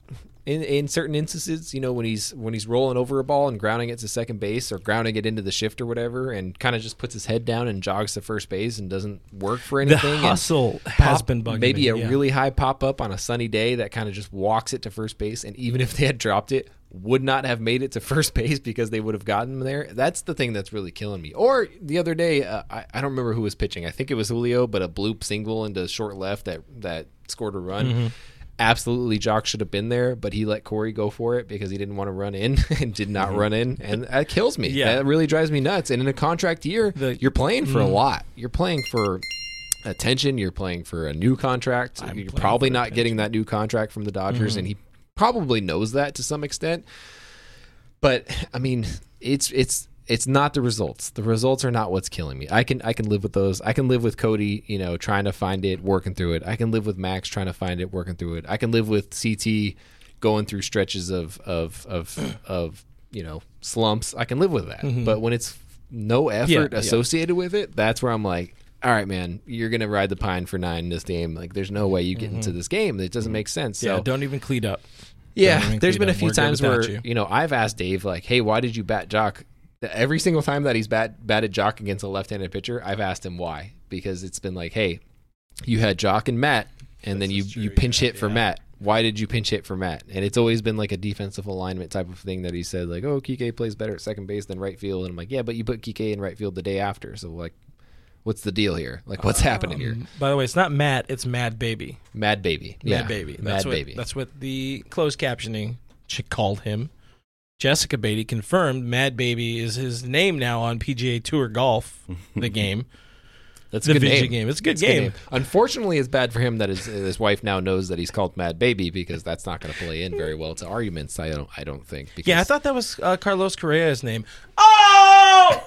in, in certain instances. You know, when he's when he's rolling over a ball and grounding it to second base or grounding it into the shift or whatever, and kind of just puts his head down and jogs to first base and doesn't work for anything. and hustle has pop- been bugging maybe me, a yeah. really high pop up on a sunny day that kind of just walks it to first base, and even if they had dropped it, would not have made it to *laughs* first base because they would have gotten there. That's the thing that's really killing me. Or the other day, uh, I, I don't remember who was pitching. I think it was Julio, but a bloop single into short left that that scored a run. Mm-hmm. Absolutely, Joc should have been there, but he let Corey go for it because he didn't want to run in *laughs* and did not run in, and that kills me. Mm-hmm. Yeah. that really drives me nuts. And in a contract year, The- you're playing for a Mm. lot. You're playing for attention. You're playing for a new contract. I'm You're probably not getting that new contract from the Dodgers, Mm-hmm. and he probably knows that to some extent. But I mean, it's it's it's not the results. The results are not what's killing me. I can I can live with those. I can live with Cody, you know, trying to find it, working through it. I can live with Max trying to find it, working through it. I can live with CT going through stretches of of of *clears throat* of you know slumps. I can live with that. But when it's no effort Mm-hmm. Yeah, yeah. associated with it, that's where I'm like, all right, man, you're gonna ride the pine for nine in this game. Like, there's no way you get into this game. It doesn't make sense. Mm-hmm. Yeah, So don't even clean up. yeah, there's been a few We're times where you. you. know I've asked Dave like, "Hey, why did you bat Joc?" Every single time that he's bat batted Joc against a left-handed pitcher, I've asked him why because it's been like, "Hey, you had Joc and Matt, and then you you pinch yeah, hit for yeah. Matt. Why did you pinch hit for Matt?" And it's always been like a defensive alignment type of thing that he said like, "Oh, Kike plays better at second base than right field," and I'm like, "Yeah, but you put Kike in right field the day after, so like." What's the deal here? Like, what's um, happening here? By the way, it's not Matt, it's Mad Baby. Mad baby, Mad yeah, Baby. mad That's what, baby. That's what the closed captioning ch- called him. Jessica Beatty confirmed Mad Baby is his name now on PGA Tour Golf, the *laughs* game. That's the a good name. game. It's a good It's a game. Unfortunately, it's bad for him that his, his wife now knows that he's called Mad Baby because that's not going to play in very well to arguments. I don't. I don't think. Because, Yeah, I thought that was uh, Carlos Correa's name. Oh!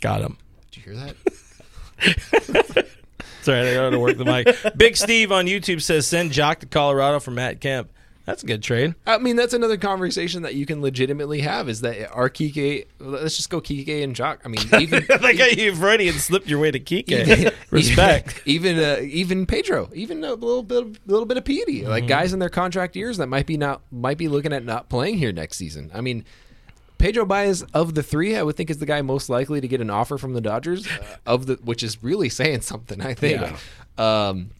Got him. Did you hear that? *laughs* Sorry, I got to work the mic. *laughs* Big Steve on YouTube says send Joc to Colorado for Matt Kemp. That's a good trade. I mean, that's another conversation that you can legitimately have. Is that our Kike? Let's just go Kike and Joc. I mean, *laughs* even like you've already slipped your way to Kike. *laughs* Respect. Even uh, even Pedro, even a little bit, a little bit of Petey, Mm-hmm. like guys in their contract years that might be not might be looking at not playing here next season. I mean, Pedro Baez of the three, I would think is the guy most likely to get an offer from the Dodgers, *laughs* uh, of the which is really saying something. I think. Um,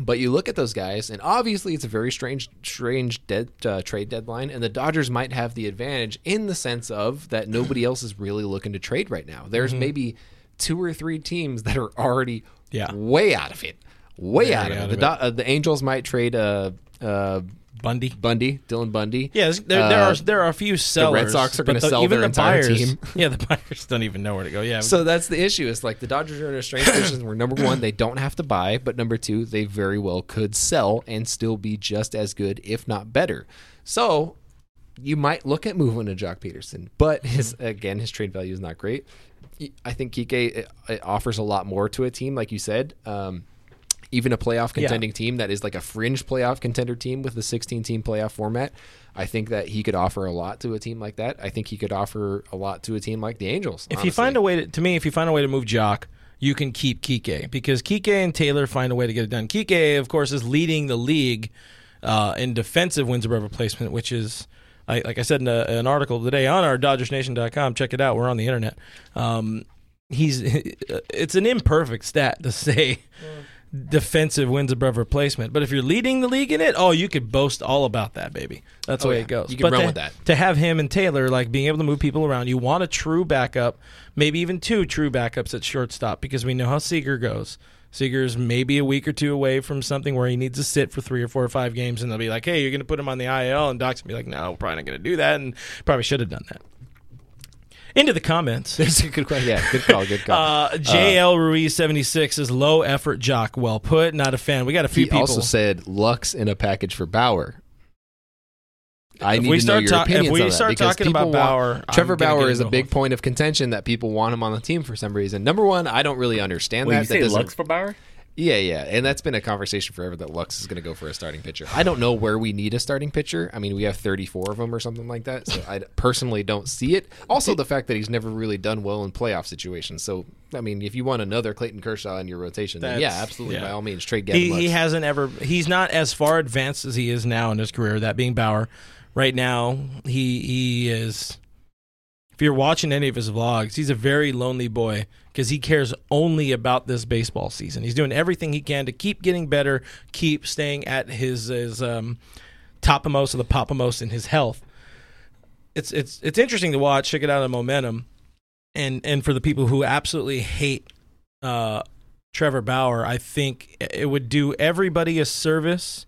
but you look at those guys, and obviously it's a very strange, strange dead, uh, trade deadline, and the Dodgers might have the advantage in the sense of that nobody *clears throat* else is really looking to trade right now. There's maybe two or three teams that are already Yeah. way out of it, way out of out it. of The, Do- uh, the Angels might trade uh, uh, Bundy. Bundy, Dylan Bundy. Yeah, there, there Uh, are there are a few sellers. The Red Sox are gonna the- sell even their the entire buyers, team. *laughs* Yeah, the buyers don't even know where to go. Yeah, So that's the issue. Is like the Dodgers are in a strange position where number one, they don't have to buy, but number two, they very well could sell and still be just as good, if not better. So you might look at moving to Joc Pederson, but his again, his trade value is not great. I think Kike offers a lot more to a team, like you said. Um, even a playoff contending team that is like a fringe playoff contender team with the 16 team playoff format. I think that he could offer a lot to a team like that. I think he could offer a lot to a team like the Angels. if you find a way to, to me, if you find a way to move Joc, you can keep Kike because Kike and Taylor find a way to get it done. Kike, of course, is leading the league uh, in defensive wins above replacement, which is. I, like I said in a, an article today on our DodgersNation.com, check it out. We're on the internet. Um, he's *laughs* it's an imperfect stat to *laughs* say defensive wins above replacement, but if you're leading the league in it, oh, you could boast all about that, baby. That's the Oh, way yeah. it goes. You can but run to, with that. to have him and Taylor like being able to move people around, you want a true backup, maybe even two true backups at shortstop because we know how Seager goes. Seager's maybe a week or two away from something where he needs to sit for three or four or five games, and they'll be like, "Hey, you're going to put him on the IL," and Doc's gonna be like, "No, we're probably not going to do that," and probably should have done that. Into the comments. There's a good question. Yeah, good call. Good call. Uh, JL Ruiz seventy six is low effort Joc. Well put. Not a fan. We got a few he people. also said Lux in a package for Bauer. I If need we to know start your talk- if opinions we on that start because talking about people want- Bauer, I'm Trevor Bauer is a big whole- point of contention that people want him on the team for some reason. Number one, I don't really understand Wait, that. you that say Lux for Bauer? Yeah, yeah, and that's been a conversation forever that Lux is going to go for a starting pitcher. I don't know where we need a starting pitcher. I mean, we have 34 of them or something like that, so I personally don't see it. Also, the fact that he's never really done well in playoff situations. So, I mean, if you want another Clayton Kershaw in your rotation, then yeah, absolutely, yeah. by all means, trade Gavin He, Lux. he hasn't ever. He's not as far advanced as he is now in his career. That being Bauer, right now he he is. You're watching any of his vlogs, he's a very lonely boy because he cares only about this baseball season. He's doing everything he can to keep getting better, keep staying at his his um, topmost of the popmost in his health. It's it's it's interesting to watch. Check it out on Momentum, and and for the people who absolutely hate uh, Trevor Bauer, I think it would do everybody a service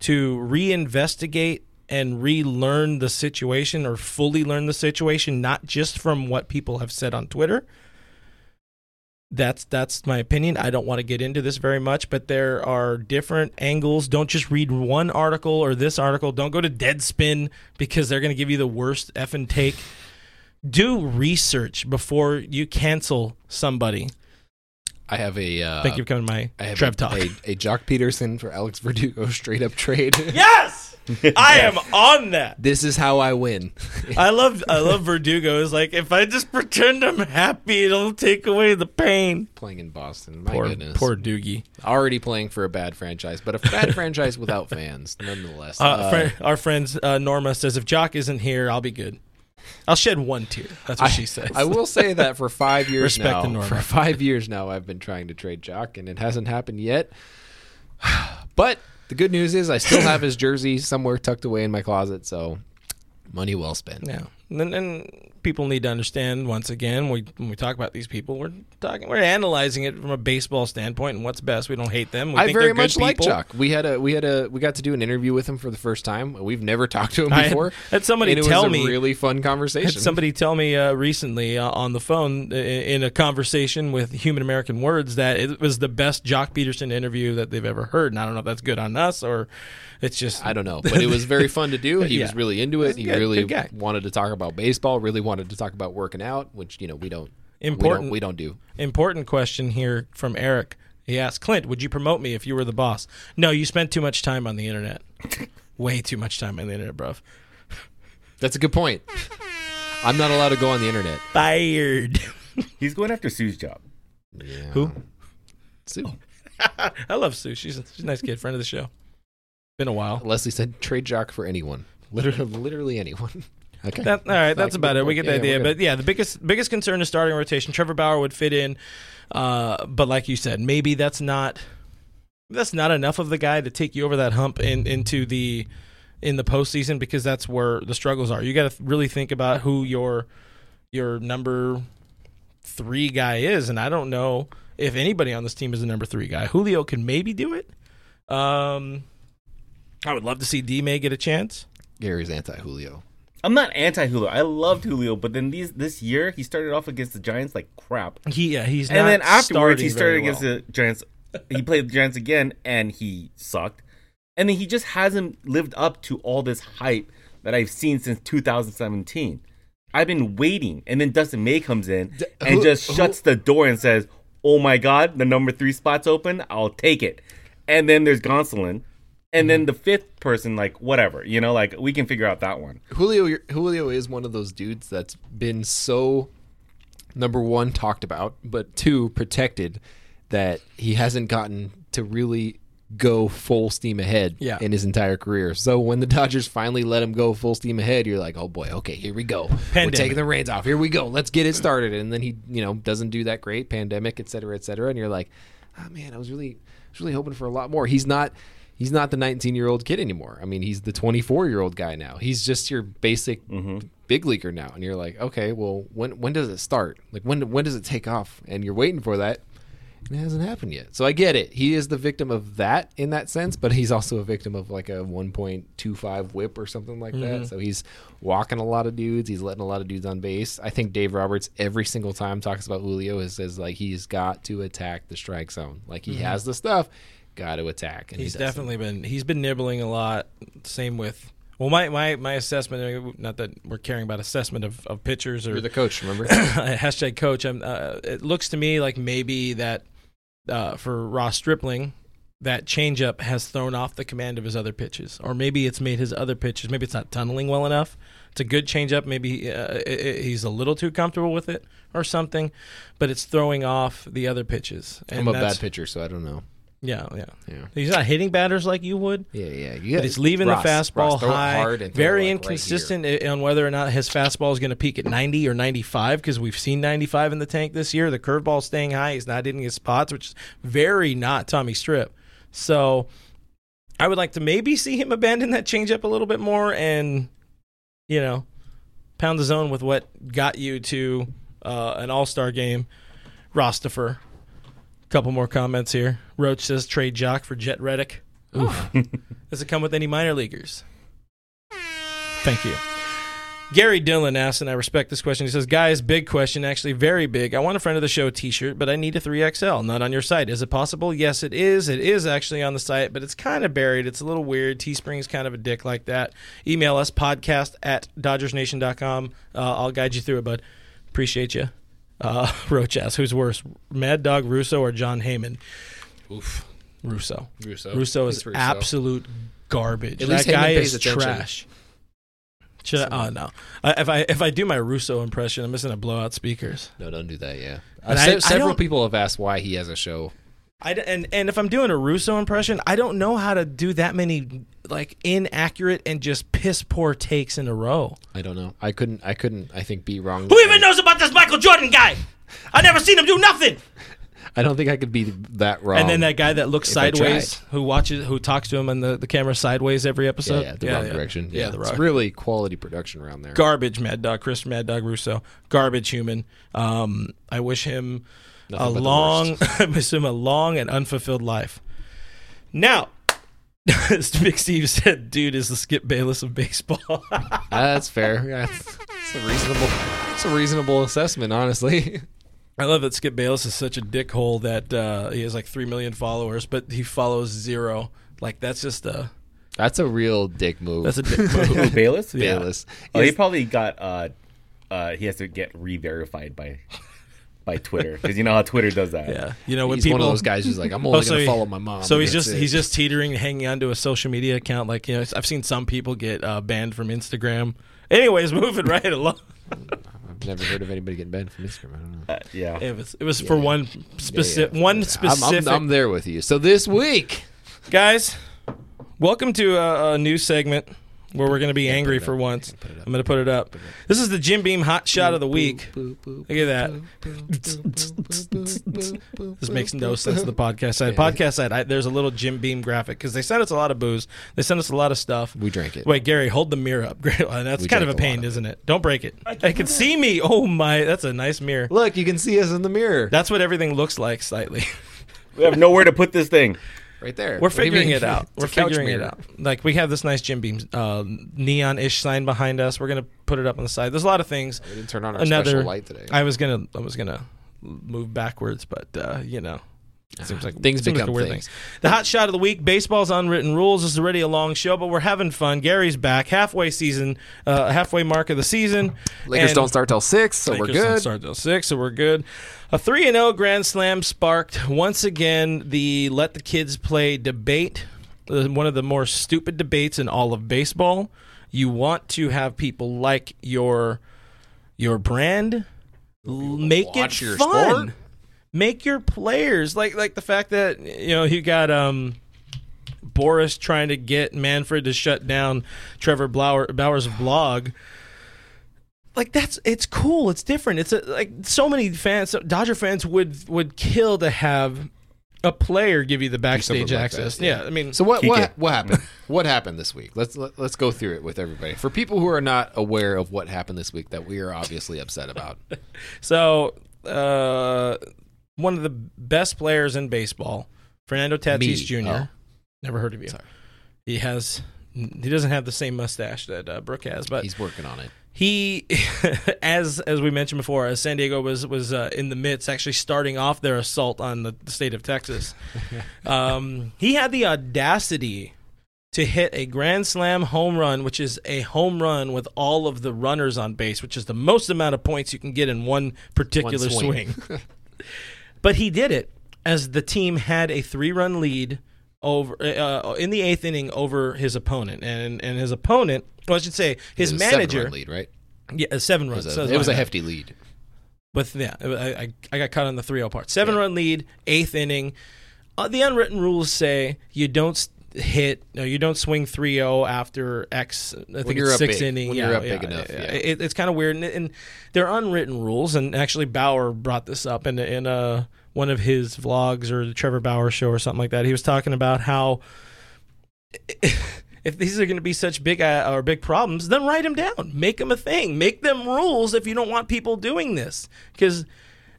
to reinvestigate and relearn the situation or fully learn the situation, not just from what people have said on Twitter. That's that's my opinion. I don't want to get into this very much, but there are different angles. Don't just read one article or this article. Don't go to Deadspin because they're going to give you the worst effing take. Do research before you cancel somebody. I have a. Uh, Thank you for coming to my I have Trev a, talk. A, a Joc Pederson for Alex Verdugo *laughs* straight up trade. Yes, *laughs* I am on that. this is how I win. *laughs* I love I love Verdugo. It's like if I just pretend I'm happy, it'll take away the pain. playing in Boston. My Poor goodness. poor Doogie. Already playing for a bad franchise, but a bad *laughs* franchise without fans, nonetheless. Uh, Uh, fri- our friend uh, Norma says if Joc isn't here, I'll be good. I'll shed one tear. That's what she says. I will say that for five years Respect now, for five years now, I've been trying to trade Joc, and it hasn't happened yet. *sighs* But the good news is, I still *laughs* have his jersey somewhere tucked away in my closet, so money well spent. Yeah, and, and people need to understand once again we, when we talk about these people, we're talking, we're analyzing it from a baseball standpoint and what's best. We don't hate them. We I think very they're good much like people. Joc. We had a we had a we got to do an interview with him for the first time. We've never *laughs* talked to him I had- before. had somebody tell was a me- really fun conversation. Had somebody tell me uh, recently uh, on the phone i- in a conversation with Human American Words that it was the best Joc Pederson interview that they've ever heard. And I don't know if that's good on us or it's just I don't know, but it was very fun to do. *laughs* He Yeah. was really into it. He good- really good wanted to talk about baseball. Really wanted to talk about working out, which you know we don't. Important. We don't, we don't do. important question here from Eric. He asked Clint, "Would you promote me if you were the boss?" No, you spent too much time on the internet. *laughs* Way too much time on the internet, bruv. That's a good point. I'm not allowed to go on the internet. Fired. *laughs* He's going after Sue's job. Yeah. Who? Sue. Oh. *laughs* I love Sue. She's a, she's a nice kid, friend of the show. Been a while. Leslie said trade Joc for anyone. Literally, literally anyone. Okay. That, all right, that's about it. We get the yeah, idea. But yeah, the biggest biggest concern is starting rotation. Trevor Bauer would fit in, uh, but like you said, maybe that's not that's not enough of the guy to take you over that hump in, into the in the postseason because that's where the struggles are. You got to really think about who your your number three guy is, and I don't know if anybody on this team is a number three guy. Julio can maybe do it. Um, I would love to see D May get a chance. Gary's anti Julio. I'm not anti Julio. I loved Julio, but then these this year he started off against the Giants like crap, He yeah, he's and then afterwards he started against well. the Giants. He played the Giants again, and he sucked. And then he just hasn't lived up to all this hype that I've seen since 2017. I've been waiting, and then Dustin May comes in and who- just who- shuts the door and says, "Oh my God, the number three spot's open. I'll take it." And then there's Gonsolin, and then mm-hmm. the fifth person, like whatever, you know, like we can figure out that one. Julio Julio is one of those dudes that's been so number one talked about, but two protected that he hasn't gotten to really go full steam ahead Yeah. in his entire career. So when the Dodgers finally let him go full steam ahead, you're like, oh boy, okay, here we go. We're taking the reins off. Here we go. Let's get it started. And then he, you know, doesn't do that great. Pandemic, et cetera, et cetera. And you're like, oh man, I was really, I was really hoping for a lot more. He's not. He's not the 19 year old kid anymore. I mean, he's the 24 year old guy now. He's just your basic mm-hmm. big leaguer now, and you're like, okay, well, when when does it start? Like when when does it take off? And you're waiting for that, and it hasn't happened yet. So I get it. He is the victim of that in that sense, but he's also a victim of like a 1.25 whip or something like that. Mm-hmm. So he's walking a lot of dudes. He's letting a lot of dudes on base. I think Dave Roberts every single time talks about Julio is says like he's got to attack the strike zone. Like he mm-hmm. has the stuff, got to attack. And He's he definitely been he's been nibbling a lot. Same with well, my my my assessment. Not that we're caring about assessment of, of pitchers or You're the coach, remember? *coughs* hashtag coach. I'm, uh, it looks to me like maybe that uh, for Ross Stripling, that changeup has thrown off the command of his other pitches, or maybe it's made his other pitches. Maybe it's not tunneling well enough. It's a good changeup. Maybe uh, i- i- he's a little too comfortable with it, or something. But it's throwing off the other pitches. And I'm a bad pitcher, so I don't know. Yeah, yeah, Yeah. He's not hitting batters like you would. Yeah, yeah. You But he's leaving Ross, the fastball Ross, high, very like, inconsistent i- on whether or not his fastball is going to peak at 90 or 95 because we've seen 95 in the tank this year. The curveball staying high, he's not hitting his spots, which is very not Tommy Strip. So I would like to maybe see him abandon that changeup a little bit more and, you know, pound the zone with what got you to uh, an All Star game. Rostifer. Couple more comments here. Roach says trade Joc for Jet Reddick. Oof. *laughs* Does it come with any minor leaguers? Thank you. Gary Dillon asks, and I respect this question. He says, Guys, big question, actually very big. I want a friend of the show t shirt, but I need a 3XL, not on your site. Is it possible? Yes, it is. It is actually on the site, but it's kind of buried. It's a little weird. Teespring's kind of a dick like that. Email us, podcast at DodgersNation.com. Uh, I'll guide you through it, bud. Appreciate you. Uh, *laughs* Roach asks, Who's worse, Mad Dog Russo or Jon Heyman? Oof. Russo. Russo. Russo is Russo. absolute garbage. At that guy is attention. trash. Should I, oh no! I, if I if I do my Russo impression, I'm just gonna blow out speakers. No, don't do that. Yeah. Uh, se- I several people have asked why he has a show. I and and if I'm doing a Russo impression, I don't know how to do that many like inaccurate and just piss poor takes in a row. I don't know. I couldn't. I couldn't. I think be wrong. Who even knows about this Michael Jordan guy? I never seen him do nothing. *laughs* I don't think I could be that wrong. and then that guy that looks sideways, who watches, who talks to him on the, the camera sideways every episode. yeah, the wrong direction. Yeah, Yeah, the it's wrong. really quality production around there. garbage Mad Dog, Chris Mad Dog Russo, garbage human. Um, I wish him Nothing a long, *laughs* I wish him a long and unfulfilled life. Now, as *laughs* Big Steve said, "Dude is the Skip Bayless of baseball." *laughs* That's fair. That's, that's a reasonable. It's a reasonable assessment, honestly. I love that Skip Bayless is such a dickhole that uh, he has like three million followers, but he follows zero. Like that's just a That's a real dick move. that's a dick move. Who, Bayless? Yeah. Bayless. Oh, he probably got. Uh, uh, he has to get re-verified by by Twitter because you know how Twitter does that. Yeah, you know when he's people one of those guys who's like, I'm only Oh, so going he- to follow my mom. So he's just it. he's just teetering, hanging onto a social media account. Like you know, I've seen some people get uh, banned from Instagram. Anyways, *laughs* moving right along. I've never heard of anybody getting banned from Instagram. I don't know. Uh, yeah. It was it was for one specific Yeah, one I'm- I'm, specific I'm there with you. So this week, guys. Welcome to a, a new segment where we're going to be angry for once. Put it up. I'm going to put it up. This is the Jim Beam hot shot of the week. Boop, boop, Look at that. This makes no sense to the podcast side. Podcast side, I, there's a little Jim Beam graphic because they sent us a lot of booze. They sent us a lot of stuff. We drank it. Wait, Gary, hold the mirror up. Great, That's We kind of a drank a lot pain, of it. isn't it? Don't break it. I can see me. Oh my, that's a nice mirror. Look, you can see us in the mirror. That's what everything looks like slightly. We have nowhere to put this thing. Right there. We're What *laughs* figuring it out. We're figuring it out. Like we have this nice Jim Beam uh, neon-ish sign behind us. We're gonna put it up on the side. There's a lot of things. We didn't turn on our Another special light today. I was gonna I was gonna move backwards, but uh, you know. It seems like Things seems like become weird things. thing. The hot shot of the week: baseball's unwritten rules. This is already a long show, but we're having fun. Gary's back, halfway season, uh, halfway mark of the season. Lakers And- don't start till six, so we're Lakers don't good. Start till six, so we're good. A three and zero Grand Slam sparked once again the let the kids play debate. uh, One of the more stupid debates in all of baseball. You want to have people like your your brand, make it fun. sport? Make your players like like the fact that you know you got um Boris trying to get Manfred to shut down Trevor Bauer, Bauer's blog. Like that's it's cool. It's different. It's a, like so many fans, so Dodger fans would would kill to have a player give you the backstage like access. that, yeah. yeah. I mean, So what what what happened? *laughs* what happened this week? Let's let, let's go through it with everybody. For people who are not aware of what happened this week that we are obviously upset about. *laughs* So, uh, one of the best players in baseball, Fernando Tatis Me. Jr. Oh. Never heard of you. Sorry. He has. He doesn't have the same mustache that uh, Brooke has, but He's working on it. he, *laughs* as as we mentioned before, as San Diego was was uh, in the midst, actually starting off their assault on the, the state of Texas. *laughs* um, he had the audacity to hit a grand slam home run, which is a home run with all of the runners on base, which is the most amount of points you can get in one particular swing. swing. *laughs* but he did it, as the team had a three-run lead over uh, in the eighth inning over his opponent, and and his opponent, well, I should say his It was a manager, lead, right? yeah, uh, seven It was a, that's it was a hefty lead. But yeah, I, I, got caught on the 3-0 part. Seven run lead, eighth inning. Uh, the unwritten rules say you don't hit, no, you don't swing 3-0 after X. I think you're it's up six big. inning. When yeah, yeah, big enough, yeah. It, it's kind of weird, and, and they're unwritten rules. And actually, Bauer brought this up in in uh, one of his vlogs or the Trevor Bauer show or something like that. He was talking about how *laughs* if these are going to be such big uh, or big problems, then write them down. Make them a thing. Make them rules if you don't want people doing this. Because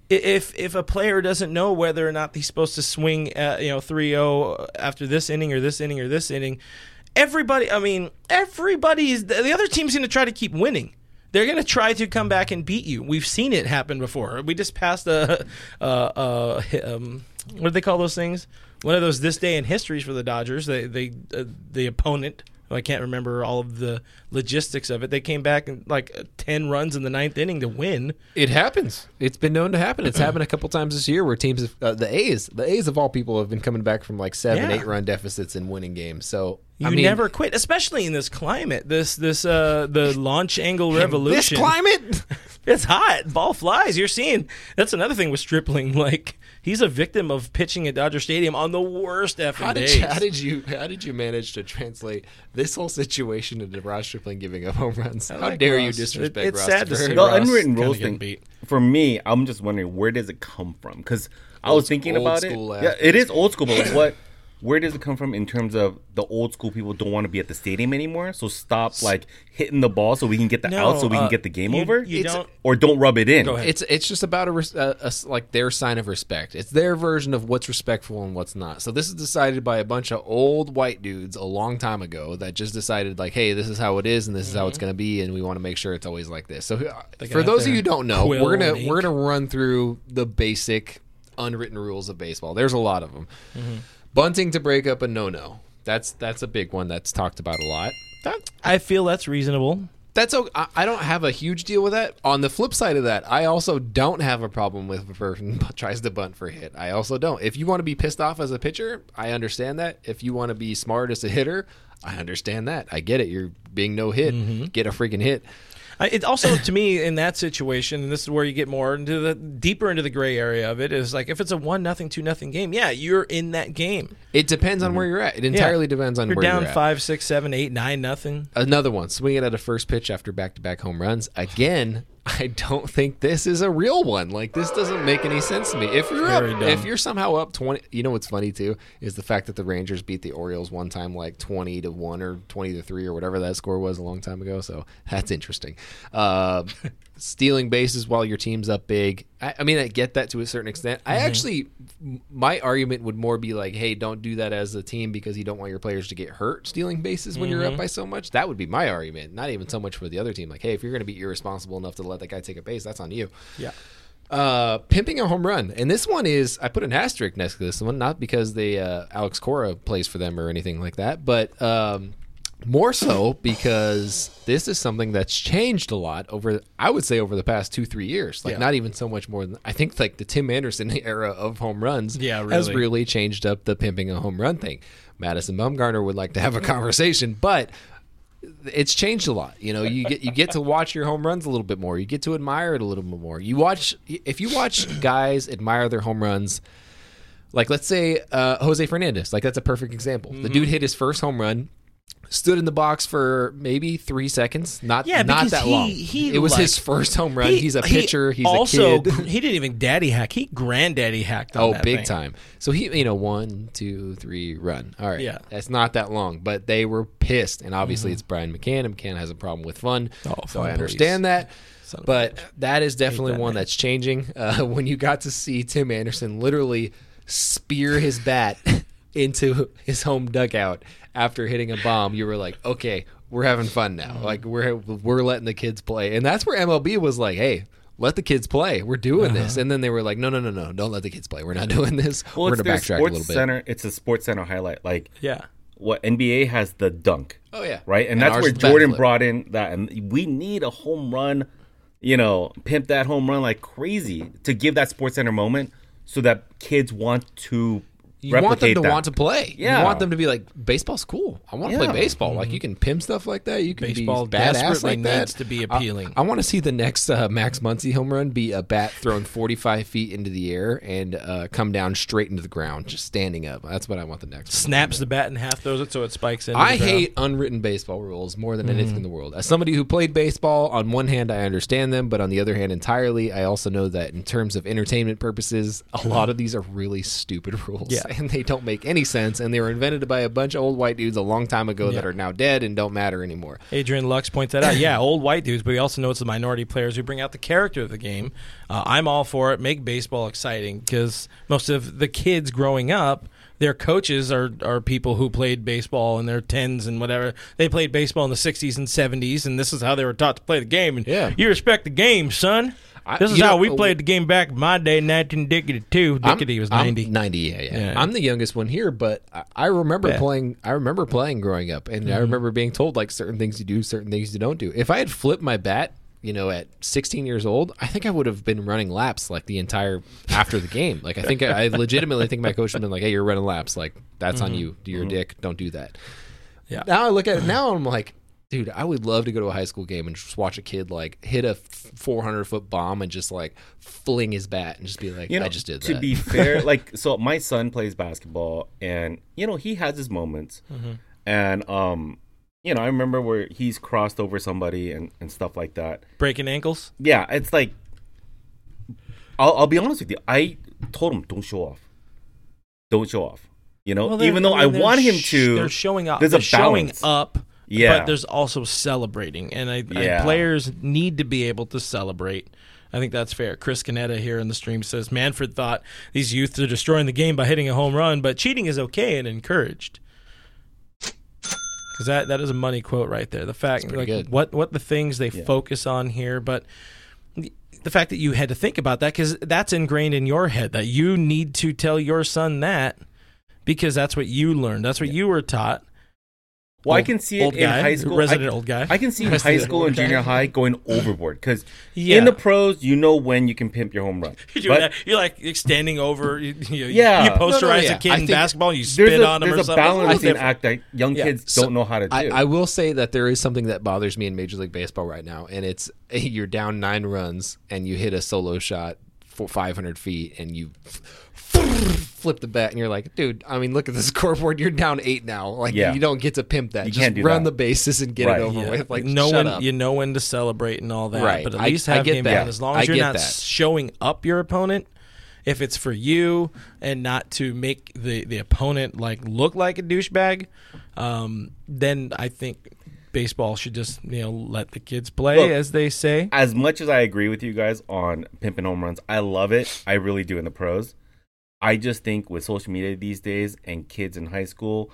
if if a player doesn't know whether or not he's supposed to swing, uh, you know, 3-0 after this inning or this inning or this inning, everybody. I mean, everybody's the other team's going to try to keep winning. They're going to try to come back and beat you. We've seen it happen before. We just passed a, a, a um, what do they call those things? One of those this day in histories for the Dodgers. They they uh, the opponent. I can't remember all of the logistics of it. They came back and like uh, ten runs in the ninth inning to win. It happens. It's been known to happen. It's happened a couple times this year where teams, have, uh, the A's, the A's of all people, have been coming back from like seven, Yeah. eight run deficits and winning games. So You I mean, never quit, especially in this climate. This this uh the launch angle *laughs* revolution. this climate. *laughs* It's hot. Ball flies. You're seeing. That's another thing with Stripling. *laughs* Like he's a victim of pitching at Dodger Stadium on the worst effing How did, days. you, how did you how did you manage to translate this whole situation into Ross Stripling giving up home runs? How like dare you disrespect It- it's Ross? sad to Stripling? see the Ross unwritten rules getting thing beat. for me i'm just wondering where does it come from because i was thinking old about it laugh. yeah it is old school but what where does it come from in terms of the old school people don't want to be at the stadium anymore so stop like hitting the ball so we can get the No, out so we uh, can get the game you- over you It's- don't. or don't rub it in Go ahead. It's it's just about a, res- a, a s- like their sign of respect. It's their version of what's respectful and what's not. So this is decided by a bunch of old white dudes a long time ago that just decided like, hey, this is how it is and this is how it's going to be, and we want to make sure it's always like this. So uh, for those of you who don't know, we're gonna we're gonna run through the basic unwritten rules of baseball. There's a lot of them. Mm-hmm. Bunting to break up a no no. That's that's a big one that's talked about a lot. That- I feel that's reasonable. That's okay. I don't have a huge deal with that. On the flip side of that, I also don't have a problem with if a person *laughs* tries to bunt for a hit. I also don't. If you want to be pissed off as a pitcher, I understand that. If you want to be smart as a hitter, I understand that. I get it. You're being no hit. Mm-hmm. Get a freaking hit. I, it also to me in that situation, and this is where you get more into the deeper into the gray area of it. Is like if it's a one nothing, two nothing game, yeah, you're in that game. It depends on mm-hmm. where you're at. It Yeah. entirely depends on You're where down you're at. five, six, seven, eight, nine, nothing. Another one, swing it at a first pitch after back to back home runs. Again, *laughs* I don't think this is a real one. Like this doesn't make any sense to me. If you're up, if you're somehow up twenty, you know what's funny too is the fact that the Rangers beat the Orioles one time like twenty to one or twenty to three or whatever that score was a long time ago. So that's interesting. Uh, *laughs* stealing bases while your team's up big. I, I mean, I get that to a certain extent. I Mm-hmm. actually, my argument would more be like, hey, don't do that as a team because you don't want your players to get hurt stealing bases when Mm-hmm. you're up by so much. That would be my argument. Not even so much for the other team. Like, hey, if you're going to be irresponsible enough to let that guy take a base, that's on you. Yeah. Uh, pimping a home run, and this one is I put an asterisk next to this one, not because they uh, Alex Cora plays for them or anything like that, but um, more so because this is something that's changed a lot over I would say over the past two three years. Like Yeah. not even so much more than I think like the Tim Anderson *laughs* era of home runs Yeah, has really. really changed up the pimping a home run thing. Madison Bumgarner would like to have a conversation, but it's changed a lot. You know, you get you get to watch your home runs a little bit more. You get to admire it a little bit more. You watch if you watch guys admire their home runs. Like let's say uh, Jose Fernandez, like that's a perfect example. Mm-hmm. The dude hit his first home run, stood in the box for maybe three seconds, not Yeah, not that he- long. he, it was like- his first home run. He- he's a he pitcher. he's also a kid. he didn't even daddy hack. He granddaddy hacked on Oh, big thing. time. So he, you know, one, two, three, run. All right. Yeah. That's not that long, but they were pissed. And obviously it's Brian McCann. and McCann has a problem with fun. Oh, so I understand that. Son But that is definitely that one man. that's changing. Uh, *laughs* when you got to see Tim Anderson literally spear his bat *laughs* into his home dugout after hitting a bomb, you were like, okay, we're having fun now. Mm-hmm. Like we're we're letting the kids play, and that's where MLB was like, hey. Let the kids play. We're doing Uh-huh. this, and then they were like, "No, no, no, no! Don't let the kids play. We're not *laughs* doing this. well, We're it's gonna backtrack a sports little bit." center it's a sports center highlight like Yeah. what NBA has the dunk. Oh yeah, right? And, And that's ours where is bat Jordan flip. brought in that. And we need a home run, you know, pimp that home run like crazy to give that Sports Center moment. so that kids want to You want them to that. want to play. Yeah. You want them to be like, baseball's cool. I want to Yeah. play baseball. Like you can pimp stuff like that. You can Baseball be badass like that. needs to be appealing. I, want to see the next uh, Max Muncy home run be a bat thrown 45 feet into the air and uh, come down straight into the ground, just standing up. That's what I want the next. one. Snaps the bat in half, throws it so it spikes in. I hate unwritten baseball rules more than anything in the world. As somebody who played baseball, on one hand, I understand them, but on the other hand, entirely, I also know that in terms of entertainment purposes, a lot of these are really stupid *laughs* rules. Yeah. *laughs* And they don't make any sense. And they were invented by a bunch of old white dudes a long time ago that are now dead and don't matter anymore. Adrian Lux points that out. Yeah, old white dudes, but we also know it's the minority players who bring out the character of the game. Uh, I'm all for it. Make baseball exciting because most of the kids growing up, their coaches are, are people who played baseball in their tens and whatever. They played baseball in the 60s and 70s, and this is how they were taught to play the game. And Yeah. you respect the game, son. I- this is how know, we played the game back in my day, 1992. I'm- Dickety was I'm 90. 90, yeah, yeah, Yeah. I'm the youngest one here, but I, I remember Bet. playing. I remember playing growing up, and I mm-hmm. remember being told like certain things you do, certain things you don't do. If I had flipped my bat, you know, at 16 years old, I think I would have been running laps like the entire after the game. Like I think I, I legitimately think my coach would have been like, "Hey, you're running laps. Like that's on mm-hmm. you. Do your mm-hmm. dick. Don't do that." Yeah. Now I look at it now, I'm like. Dude, I would love to go to a high school game and just watch a kid like hit a 400 foot bomb and just like fling his bat and just be like, you know, I just did to that. To be fair, *laughs* like so my son plays basketball and you know, he has his moments. Mm-hmm. And um you know, I remember where he's crossed over somebody and, and stuff like that. Breaking ankles? Yeah, it's like I'll, I'll be honest with you. I told him don't show off. Don't show off. You know, Well, even though I I, mean, they're want him sh- to. They're showing up. There's they're a showing balance. up. Yeah. But there's also celebrating, and I, I- players need to be able to celebrate. I think that's fair. Chris Canetta here in the stream says Manfred thought these youths are destroying the game by hitting a home run, but cheating is okay and encouraged. Because that, that is a money quote right there. The fact like good. what what the things they focus on here, but the- the fact that you had to think about that because that's ingrained in your head that you need to tell your son that because that's what you learned. That's what you were taught. Well, I can see it in guy, high school. resident I, old guy. I can see in high school and junior guy. high going overboard because Yeah. *laughs* in the pros, you know when you can pimp your home run. *laughs* You're, But. You're like extending over. You, you, Yeah. you No, posterize no, yeah. a kid I in basketball. You there's spit a, on him or there's a something. balancing Different. act that young Yeah. kids So, don't know how to do. I, I will say that there is something that bothers me in Major League Baseball right now, and it's *laughs* you're down nine runs and you hit a solo shot for 500 feet and you flip the bat and you're like, dude, I mean, look at the *laughs* scoreboard. You're down eight now. Like Yeah. you don't get to pimp that. You Just can't do run that. the bases and get Right. it over Yeah. with. Like know shut when up. you know when to celebrate and all that, Right. but at I- least I have get game that. balance. As long as I you're not that. showing up your opponent, if it's for you and not to make the the opponent like look like a douchebag, um, then I think baseball should just you know let the kids play, Look, as they say. as much as I agree with you guys on pimping home runs, I love it. I really do in the pros. I just think with social media these days and kids in high school,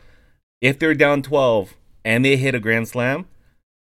if they're down 12 and they hit a grand slam,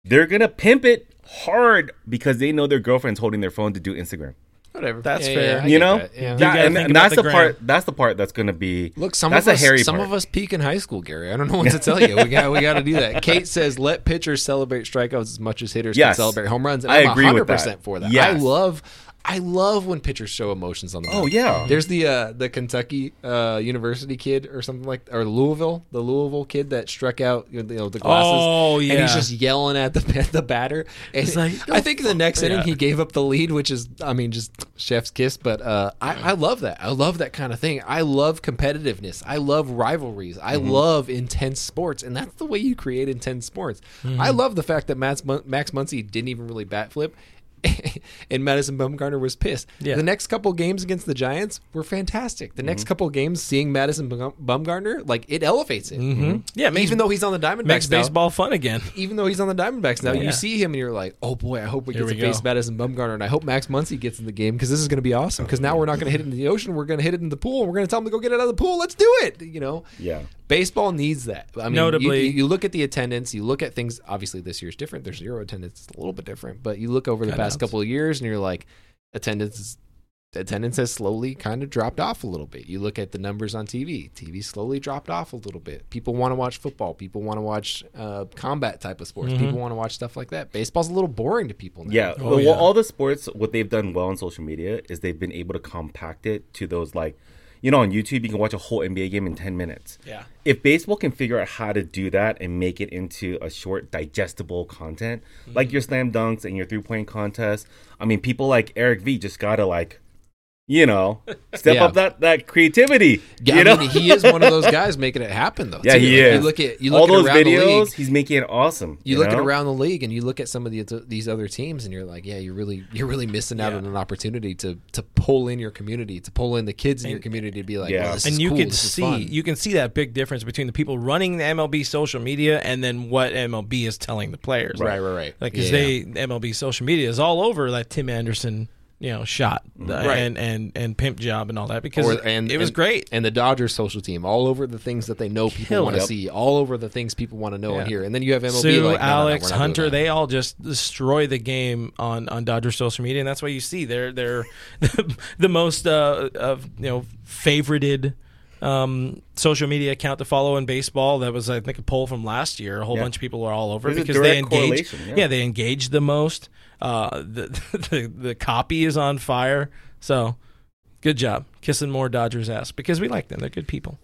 they're going to pimp it hard because they know their girlfriend's holding their phone to do Instagram. Whatever. That's Yeah, fair. yeah, You know? that. Yeah. That- gotta and, and that's the the, gram. part that's the part that's going to be Look, some that's of a us, hairy some part. of us peak in high school, Gary. I don't know *laughs* what to tell you. We got, we got to do that. Kate says, "Let pitchers celebrate strikeouts as much as hitters Yes. can celebrate home runs." And I I'm agree with 100% that. for that. I love, I love when pitchers show emotions on the. Oh, yeah. There's the uh, the Kentucky uh, University kid or something like, or Louisville, the Louisville kid that struck out, you know, the glasses. Oh, and he's just yelling at the *laughs* at the batter. And He's like, I think the next inning yeah. he gave up the lead, which is, I mean, just chef's kiss. But uh, I, I love that. I love that kind of thing. I love competitiveness. I love rivalries. I Mm-hmm. love intense sports, and that's the way you create intense sports. Mm-hmm. I love the fact that Max, Mun- Max Muncy didn't even really bat flip. *laughs* and Madison Bumgarner was pissed. Yeah. The next couple games against the Giants were fantastic. The Mm-hmm. next couple games, seeing Madison Bum- Bumgarner, like it elevates it. Mhm. Yeah, makes- even though he's on the Diamondbacks Makes now, baseball fun again. even though he's on the Diamondbacks now, Yeah. you see him and you're like, oh boy, I hope we Here get we to face. Madison Bumgarner, and I hope Max Muncy gets in the game because this is going to be awesome. Because now we're not going to hit it in the ocean, we're going to hit it in the pool, and we're going to tell him to go get it out of the pool. Let's do it. You know, Yeah. Baseball needs that. I mean, Notably- you, you look at the attendance, you look at things. Obviously, this year's different. There's zero attendance, it's a little bit different. But you look over the past Cutouts. couple of years, and you're like, attendance is attendance has slowly kind of dropped off a little bit. You look at the numbers on TV. TV slowly dropped off a little bit. People want to watch football. People want to watch uh, combat type of sports. People want to watch stuff like that. Baseball's a little boring to people now. Yeah, Oh, well, yeah. all the sports, what they've done well on social media is they've been able to compact it to those like, you know, on YouTube you can watch a whole NBA game in ten minutes. Yeah. If baseball can figure out how to do that and make it into a short, digestible content, Mm-hmm. like your slam dunks and your three point contest, I mean, people like Eric V just gotta like, you know, *laughs* step Yeah. up that that creativity. Yeah, you I know? mean, he is one of those guys making it happen, though. yeah, too. he Like, is. You look at you look all at those around the videos. league. He's making it awesome. You, look at around the league and you look at some of the, these other teams and you're like, yeah, you're really *laughs* you're really missing out Yeah. on an opportunity to to pull in your community, to pull in the kids in your community to be like, Yeah. well, this and is you cool, can this see you can see that big difference between the people running the MLB social media and then what MLB is telling the players. right, right, right. Like, because Yeah. they MLB social media is all over that Tim Anderson, you know, shot uh, Right. and and and pimp job and all that because Or- and- it was and- great. and the Dodgers social team all over the things that they know people want to see, all over the things people want to know and hear. And then you have MLB Sue, like, no, no, no, Alex, we're not doing Hunter, they all just destroy the game on on Dodger social media, and that's why you see they're they're *laughs* the most uh, of you know favorited um, social media account to follow in baseball. That was I think a poll from last year. A whole Yeah. bunch of people are all over There's because they engage. correlation, yeah. they engage the most. Uh, the, *laughs* the the copy is on fire. So good job kissing more Dodgers ass because we like them. They're good people.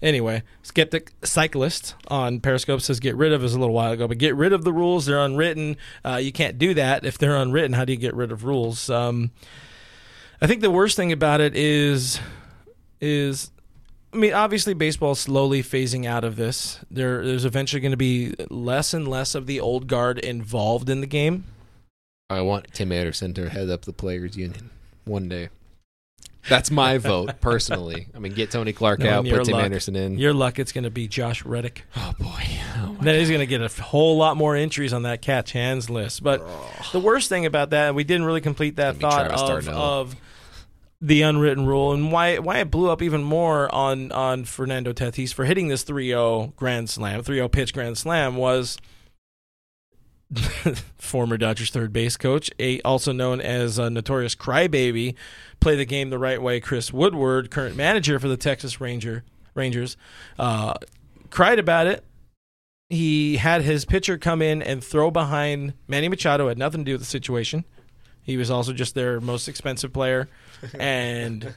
Anyway, Skeptic Cyclist on Periscope says get rid of is a little while ago, but get rid of the rules. They're unwritten. Uh, you can't do that if they're unwritten. How do you get rid of rules? Um, I think the worst thing about it is is I mean, obviously, baseball is slowly phasing out of this. There, there's eventually going to be less and less of the old guard involved in the game. I want Tim Anderson to head up the players union one day. That's my *laughs* vote personally. I mean, get Tony Clark No, out, put Tim luck. Anderson in. Your luck, it's going to be Josh Reddick. oh boy, oh, Then he's going to get a whole lot more entries on that catch hands list. But the worst thing about that, we didn't really complete that thought of, of the unwritten rule and why why it blew up even more on on Fernando Tatis for hitting this 3-0 grand slam, 3-0 pitch grand slam was *laughs* former Dodgers third base coach, a, also known as a notorious crybaby, play the game the right way. Chris Woodward, current manager for the Texas Ranger Rangers, uh, cried about it. He had his pitcher come in and throw behind Manny Machado. Had nothing to do with the situation. He was also just their most expensive player, and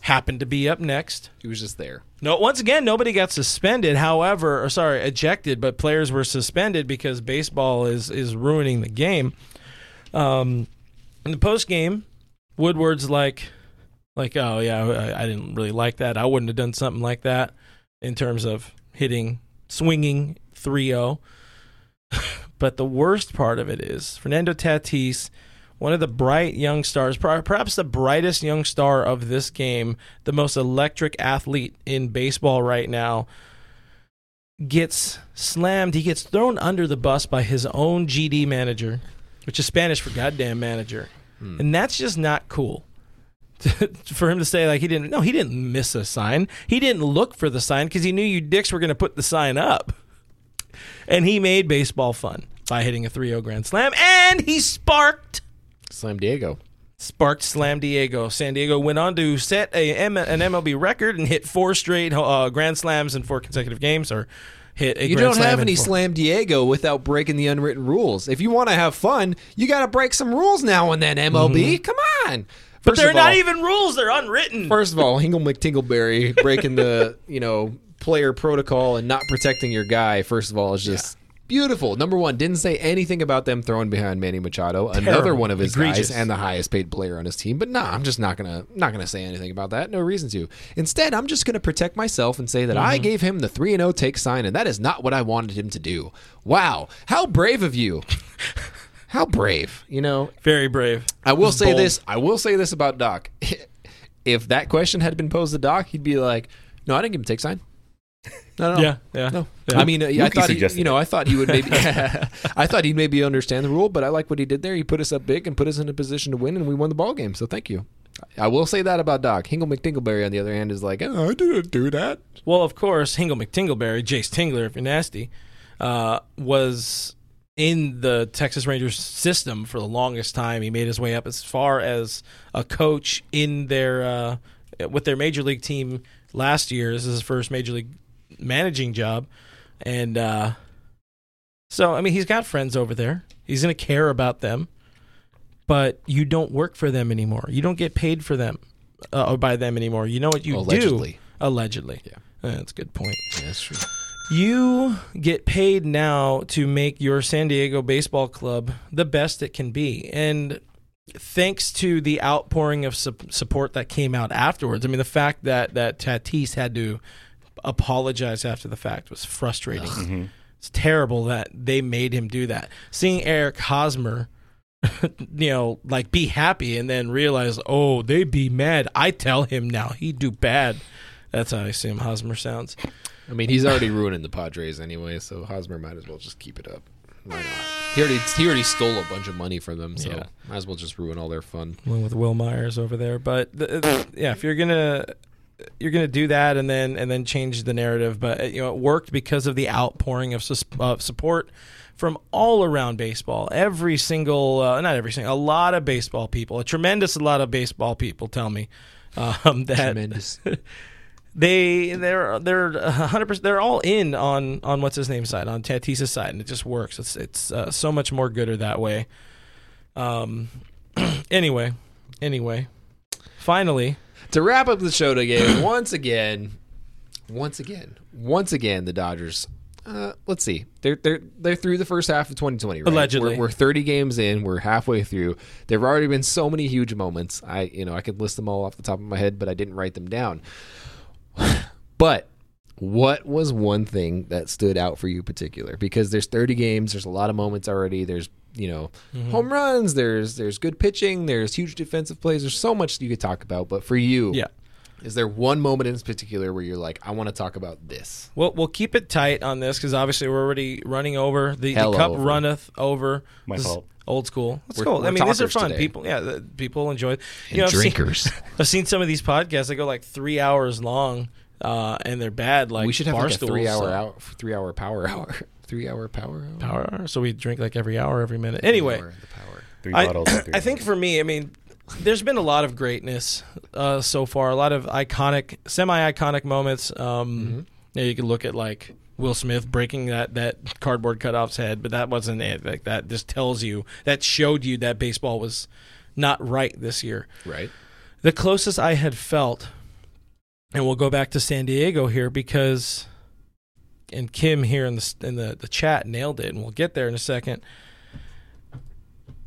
happened to be up next. he was just there. No, once again, nobody got suspended. However, or sorry, ejected, but players were suspended because baseball is is ruining the game. Um, in the post game, Woodward's like, like, oh yeah, I, I didn't really like that. I wouldn't have done something like that in terms of hitting, swinging 3-0. *laughs* but the worst part of it is Fernando Tatis one of the bright young stars, perhaps the brightest young star of this game, the most electric athlete in baseball right now, gets slammed. He gets thrown under the bus by his own GD manager, which is Spanish for goddamn manager. Hmm. And that's just not cool. *laughs* for him to say like he didn't no he didn't miss a sign he didn't look for the sign because he knew you dicks were going to put the sign up and he made baseball fun by hitting a 3-0 grand slam and he sparked Slam Diego. sparked Slam Diego. San Diego went on to set a M- an MLB record and hit four straight uh, grand slams in four consecutive games, or hit a You grand don't slam have any four- Slam Diego without breaking the unwritten rules. If you want to have fun, you got to break some rules now and then. MLB, come on. Mm-hmm. But they're of not all- even rules; they're unwritten. First of all, *laughs* Hingle McTingleberry breaking the you know player protocol and not protecting your guy. First of all, is just beautiful. Number one, didn't say anything about them throwing behind Manny Machado, another one of his Egregious. guys and the highest paid player on his team. But nah, I'm just not gonna not gonna say anything about that. No reason to. Instead, I'm just gonna protect myself and say that Mm-hmm. I gave him the three and zero take sign, and that is not what I wanted him to do. Wow, how brave of you. *laughs* How brave, you know. Very brave. I will say bold. this. I will say this about Doc. *laughs* if that question had been posed to Doc, he'd be like, "No, I didn't give him a take sign." No, no, Yeah, yeah. no. Yeah. I mean, uh, I thought he, you know, it. I thought he would maybe, *laughs* *laughs* I thought he'd maybe understand the rule, but I like what he did there. He put us up big and put us in a position to win, and we won the ball game. So thank you. I will say that about Doc. Hingle McDingleberry, on the other hand, is like, oh, I didn't do that. Well, of course, Hingle McTingleberry, Jayce Tingler, if you're nasty, uh, was in the Texas Rangers system for the longest time. He made his way up as far as a coach in their uh, with their major league team last year. This is his first major league managing job, and uh, so I mean he's got friends over there. He's going to care about them, but you don't work for them anymore. You don't get paid for them uh, or by them anymore. You know what you Allegedly. do? Allegedly. Yeah. That's a good point. Yeah, that's true. You get paid now to make your San Diego baseball club the best it can be. And thanks to the outpouring of su- support that came out afterwards, I mean, the fact that, that Tatis had to apologize after the fact was frustrating. Mm-hmm. It's terrible that they made him do that. Seeing Eric Hosmer, *laughs* you know, like be happy and then realize, oh, they be mad. I tell him now he do bad. That's how I assume Hosmer sounds. I mean, he's already ruining the Padres anyway, so Hosmer might as well just keep it up. Why not? He already he already stole a bunch of money from them, so Yeah. might as well just ruin all their fun. along with Wil Myers over there. But th- th- yeah, if you're gonna you're gonna do that and then and then change the narrative, but uh, you know it worked because of the outpouring of, sus- of support from all around baseball. Every single, uh, not every single, a lot of baseball people, a tremendous a lot of baseball people tell me um, that Tremendous. *laughs* they they're they're hundred percent they're all in on on what's his name side on Tatis's side, and it just works. It's it's uh, so much more gooder that way. Um. *clears throat* anyway, anyway, finally, to wrap up the show today, once again, once again, once again, the Dodgers. Uh, let's see. They're they're they're through the first half of 2020. Right? Allegedly. we're, we're 30 games in. We're halfway through. There've already been so many huge moments. I you know I could list them all off the top of my head, but I didn't write them down. *sighs* but what was one thing that stood out for you particular? Because there's 30 games. There's a lot of moments already. There's you know home runs. There's there's good pitching. There's huge defensive plays. There's so much you could talk about. But for you, yeah. is there one moment in particular where you're like, I want to talk about this? We'll we'll keep it tight on this because obviously we're already running over. The, the cup over. runneth over. My This fault. Old school. That's We're- cool. I we're mean, these are fun. today. People, yeah, the, people enjoy. it. And You know, I've seen- drinkers. *laughs* I've seen some of these podcasts. They go like three hours long, uh, and they're bad. Like we should have like a three hour so- hour, three hour power hour, three hour power hour. power hour. So we drink like every hour, every minute. Anyway, Hour, the power. Three I, bottles. *coughs* three I think for me, I mean, there's been a lot of greatness uh, so far. A lot of iconic, semi-iconic moments. Um, yeah, you can look at like Will Smith breaking that that cardboard cutoff's head, but that wasn't it. Like that just tells you that showed you that baseball was not right this year. Right. The closest I had felt, and we'll go back to San Diego here because, and Kim here in the in the, the chat nailed it, and we'll get there in a second.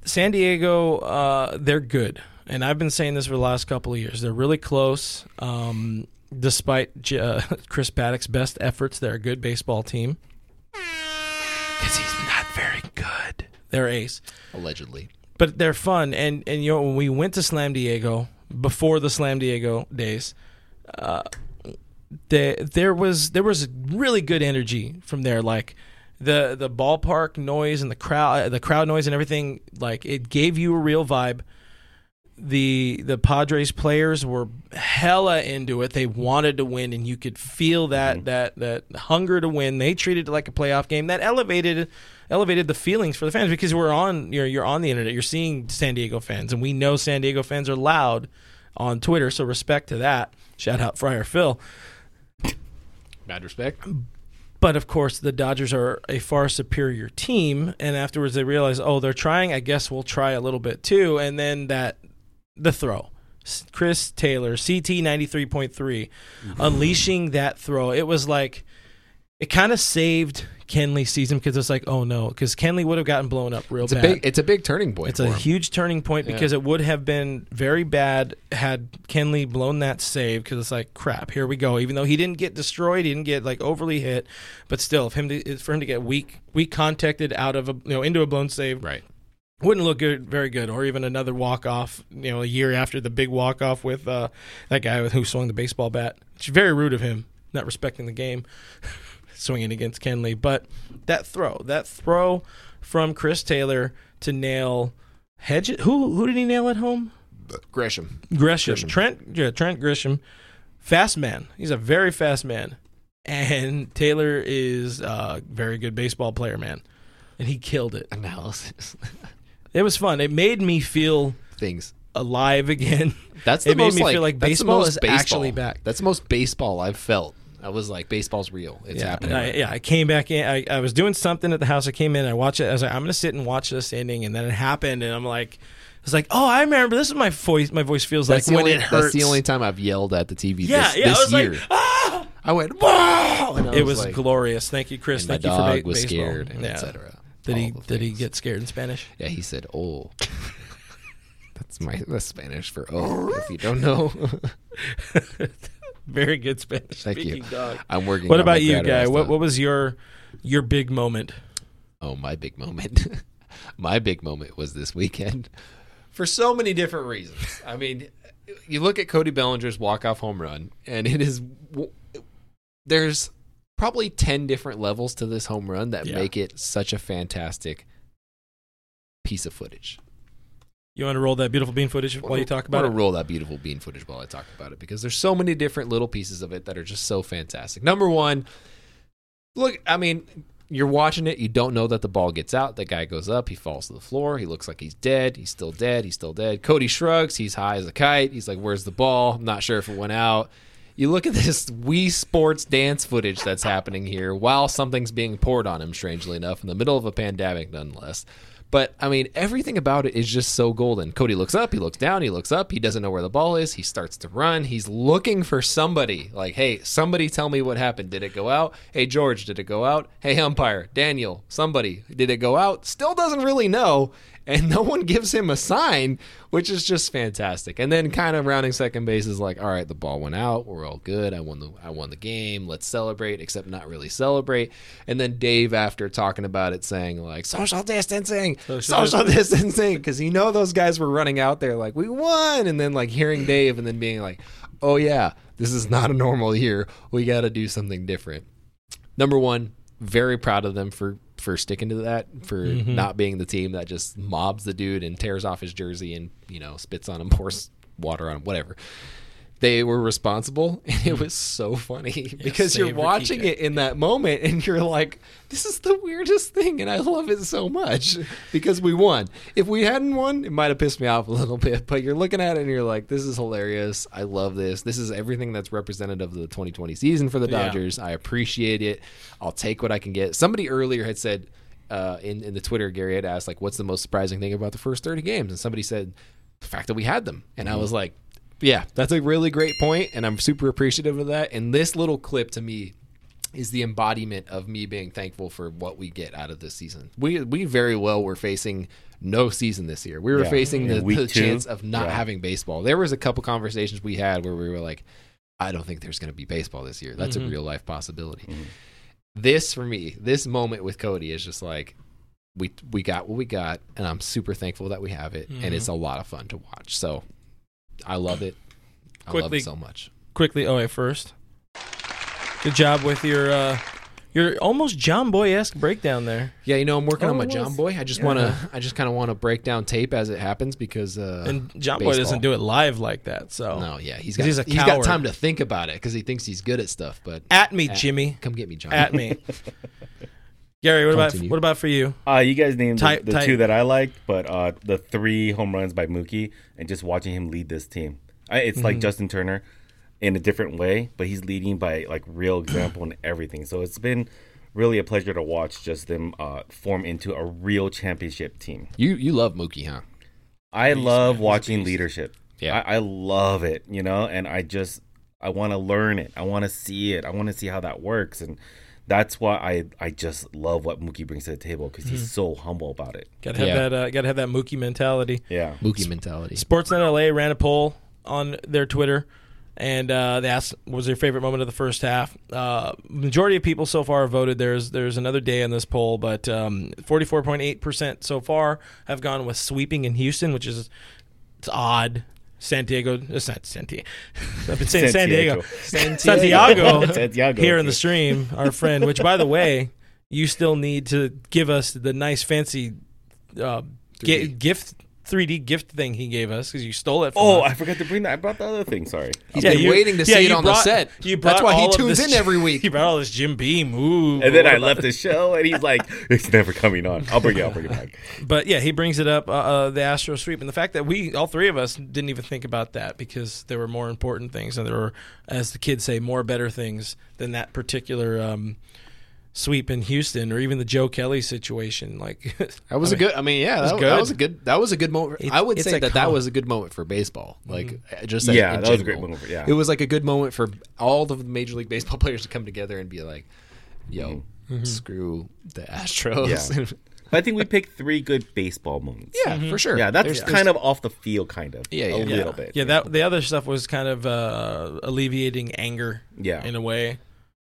San Diego, uh, they're good, and I've been saying this for the last couple of years. They're really close, um, despite J- uh, *laughs* Chris Paddack's best efforts. They're a good baseball team because he's not very good. They're ace Allegedly. but they're fun. And and you know when we went to Slam Diego before the Slam Diego days, uh, there there was there was really good energy from there. Like the the ballpark noise and the crowd uh, the crowd noise and everything. Like it gave you a real vibe. The the Padres players were hella into it. They wanted to win, and you could feel that mm-hmm. that that hunger to win. They treated it like a playoff game. That elevated elevated the feelings for the fans because we're on you're you're on the internet. You're seeing San Diego fans, and we know San Diego fans are loud on Twitter. So respect to that. Shout out Friar Phil. Bad respect. But of course, the Dodgers are a far superior team, and afterwards they realize, oh, they're trying. I guess we'll try a little bit too. And then that the throw, Chris Taylor, CT ninety three point three, mm-hmm. unleashing that throw. It was like it kind of saved Kenley's season because it's like, oh no, because Kenley would have gotten blown up real It's a bad. big. It's a big turning point. It's for a him. huge turning point Yeah. because it would have been very bad had Kenley blown that save because it's like crap. Here we go. Even though he didn't get destroyed, he didn't get like overly hit, but still, if him to, for him to get weak weak contacted out of a you know into a blown save, right. wouldn't look good, very good. Or even another walk off, you know, a year after the big walk off with uh, that guy who swung the baseball bat. It's very rude of him, not respecting the game, *laughs* swinging against Kenley. But that throw, that throw from Chris Taylor to nail Hedges. Who who did he nail at home? Gresham. Gresham. Grisham. Trent yeah, Trent Grisham. Fast man. He's a very fast man. And Taylor is a very good baseball player, man. and he killed it. analysis It was fun. It made me feel things. alive again. That's the it made most me like, feel like baseball is baseball. actually back. That's the most baseball I've felt. I was like, baseball's real. It's yeah, happening. I, yeah, I came back in. I, I was doing something at the house. I came in. I watched it. I was like, I'm going to sit and watch this ending, and then it happened, and I'm like, it's like, oh, I remember. This is my voice. My voice feels That's like when only, it hurts. That's the only time I've yelled at the TV Yeah, this, yeah. this I was year. like, ah! I went, wow! I It was like, glorious. Thank you, Chris. Thank you for ba- was baseball. scared, and yeah. etc. Did he All did he get scared in Spanish? Yeah, he said, "Oh." *laughs* That's my that's Spanish for "oh." If you don't know, *laughs* *laughs* Very good Spanish Thank you. dog. I'm working. What on my about you, guy? What what was your your big moment? Oh, my big moment. *laughs* my big moment was this weekend for so many different reasons. I mean, you look at Cody Bellinger's walk-off home run, and it is there's probably 10 different levels to this home run that Yeah. make it such a fantastic piece of footage. You want to roll that beautiful bean footage while you talk about it? I want it? to roll that beautiful bean footage while I talk about it because there's so many different little pieces of it that are just so fantastic. Number one, look, I mean, you're watching it, you don't know that the ball gets out. The guy goes up, he falls to the floor, he looks like he's dead, he's still dead, he's still dead. Cody shrugs, he's high as a kite, he's like, "Where's the ball?" I'm not sure if it went out. You look at this Wii Sports dance footage that's happening here while something's being poured on him, strangely enough, in the middle of a pandemic, nonetheless. But I mean, everything about it is just so golden. Cody looks up, he looks down, he looks up, he doesn't know where the ball is. He starts to run. He's looking for somebody. Like, hey, somebody tell me what happened. Did it go out? Hey, George, did it go out? Hey, umpire, Daniel, somebody, did it go out? Still doesn't really know. And no one gives him a sign, which is just fantastic. And then kind of rounding second base is like, all right, the ball went out. We're all good. I won the I won the game. Let's celebrate, except not really celebrate. And then Dave, after talking about it, saying like social distancing, Social social, distancing, because you know those guys were running out there like we won, and then like hearing Dave, and then being like, oh yeah, this is not a normal year. We got to do something different. Number one, very proud of them for for sticking to that, for mm-hmm. not being the team that just mobs the dude and tears off his jersey and you know spits on him, *laughs* pours water on him, whatever. They were responsible, *laughs* and it was so funny because you're watching it in that moment, and you're like, "This is the weirdest thing," and I love it so much *laughs* because we won. If we hadn't won, it might have pissed me off a *laughs* little bit. But you're looking at it, and you're like, "This is hilarious. I love this. This is everything that's representative of the 2020 season for the Yeah. Dodgers. I appreciate it. I'll take what I can get." Somebody earlier had said uh, in in the Twitter, Gary had asked like, "What's the most surprising thing about the first 30 games?" And somebody said, "The fact that we had them." And I was like, "Yeah, that's a really great point, and I'm super appreciative of that." And this little clip to me is the embodiment of me being thankful for what we get out of this season. We we very well were facing no season this year. We were Yeah. facing the, the chance of not yeah. having baseball. There was a couple conversations we had where we were like, I don't think there's going to be baseball this year. That's a real life possibility. This for me, this moment with Cody is just like we we got what we got, and I'm super thankful that we have it, and it's a lot of fun to watch. So I love it. I love it so much. Quickly, OA first. Good job with your uh, your almost John Boy esque breakdown there. Yeah, you know, I'm working Oh, on my John Boy. I just yeah. want to, I just kind of want to break down tape as it happens because, uh, And John Boy doesn't do it live like that. So No, yeah, he's got, he's a he's got time to think about it because he thinks he's good at stuff. But at me, At- Jimmy. come get me, John. At me. *laughs* Gary, what about what about for you? Uh, you guys named Tight- the, the tight. two that I liked, but uh, the three home runs by Mookie and just watching him lead this team. I, it's Mm-hmm. like Justin Turner in a different way, but he's leading by like real example and everything. So it's been really a pleasure to watch just them uh, form into a real championship team. You you love Mookie, huh? I Beast, love man. He's watching beast. leadership. Yeah. I, I love it, you know, and I just I want to learn it. I want to see it. I want to see how that works, and that's why I I just love what Mookie brings to the table because he's so humble about it. Got to have Yeah. that. Uh, Got to have that Mookie mentality. Yeah. Mookie mentality. Sportsnet LA ran a poll on their Twitter, and uh, they asked, "Was their favorite moment of the first half?" Uh, majority of people so far have voted. There's there's another day in this poll, but forty four point eight percent so far have gone with sweeping in Houston, which is it's odd. San Diego, it's not San Diego. *laughs* I've been saying San Diego. Santiago, *laughs* Santiago. here in the stream, our friend. Which, by the way, you still need to give us the nice fancy uh, 3D. gift 3D gift thing he gave us because you stole it. From Oh, us. I forgot to bring that. I brought the other thing. Sorry. He's Yeah, been you- waiting to yeah, see it on brought- the set. You That's why he tunes in every week. *laughs* He brought all this Jim Beam. Ooh, And then I left about- the show, and he's like, *laughs* "It's never coming on. I'll bring it. I'll bring it back." *laughs* But yeah, he brings it up uh, uh, the Astro sweep and the fact that we all three of us didn't even think about that because there were more important things and there were, as the kids say, more better things than that particular um, sweep in Houston or even the Joe Kelly situation. Like *laughs* That was I a mean, good. I mean, yeah, was that, good. that was a good. That was a good moment. It- I would say a that that was a good moment for baseball. Like uh, just Yeah, in that was a great moment for- yeah. it was like a good moment for all the Major League Baseball *laughs* players to come together and be like, "Yo, Mm-hmm. screw the Astros." Yeah. But I think we picked three good baseball moments. Yeah, for sure. Yeah, that's There's- kind of off the field, kind of. Yeah, yeah. a Yeah. little bit. Yeah, that the other stuff was kind of uh, alleviating anger. Yeah. in a way.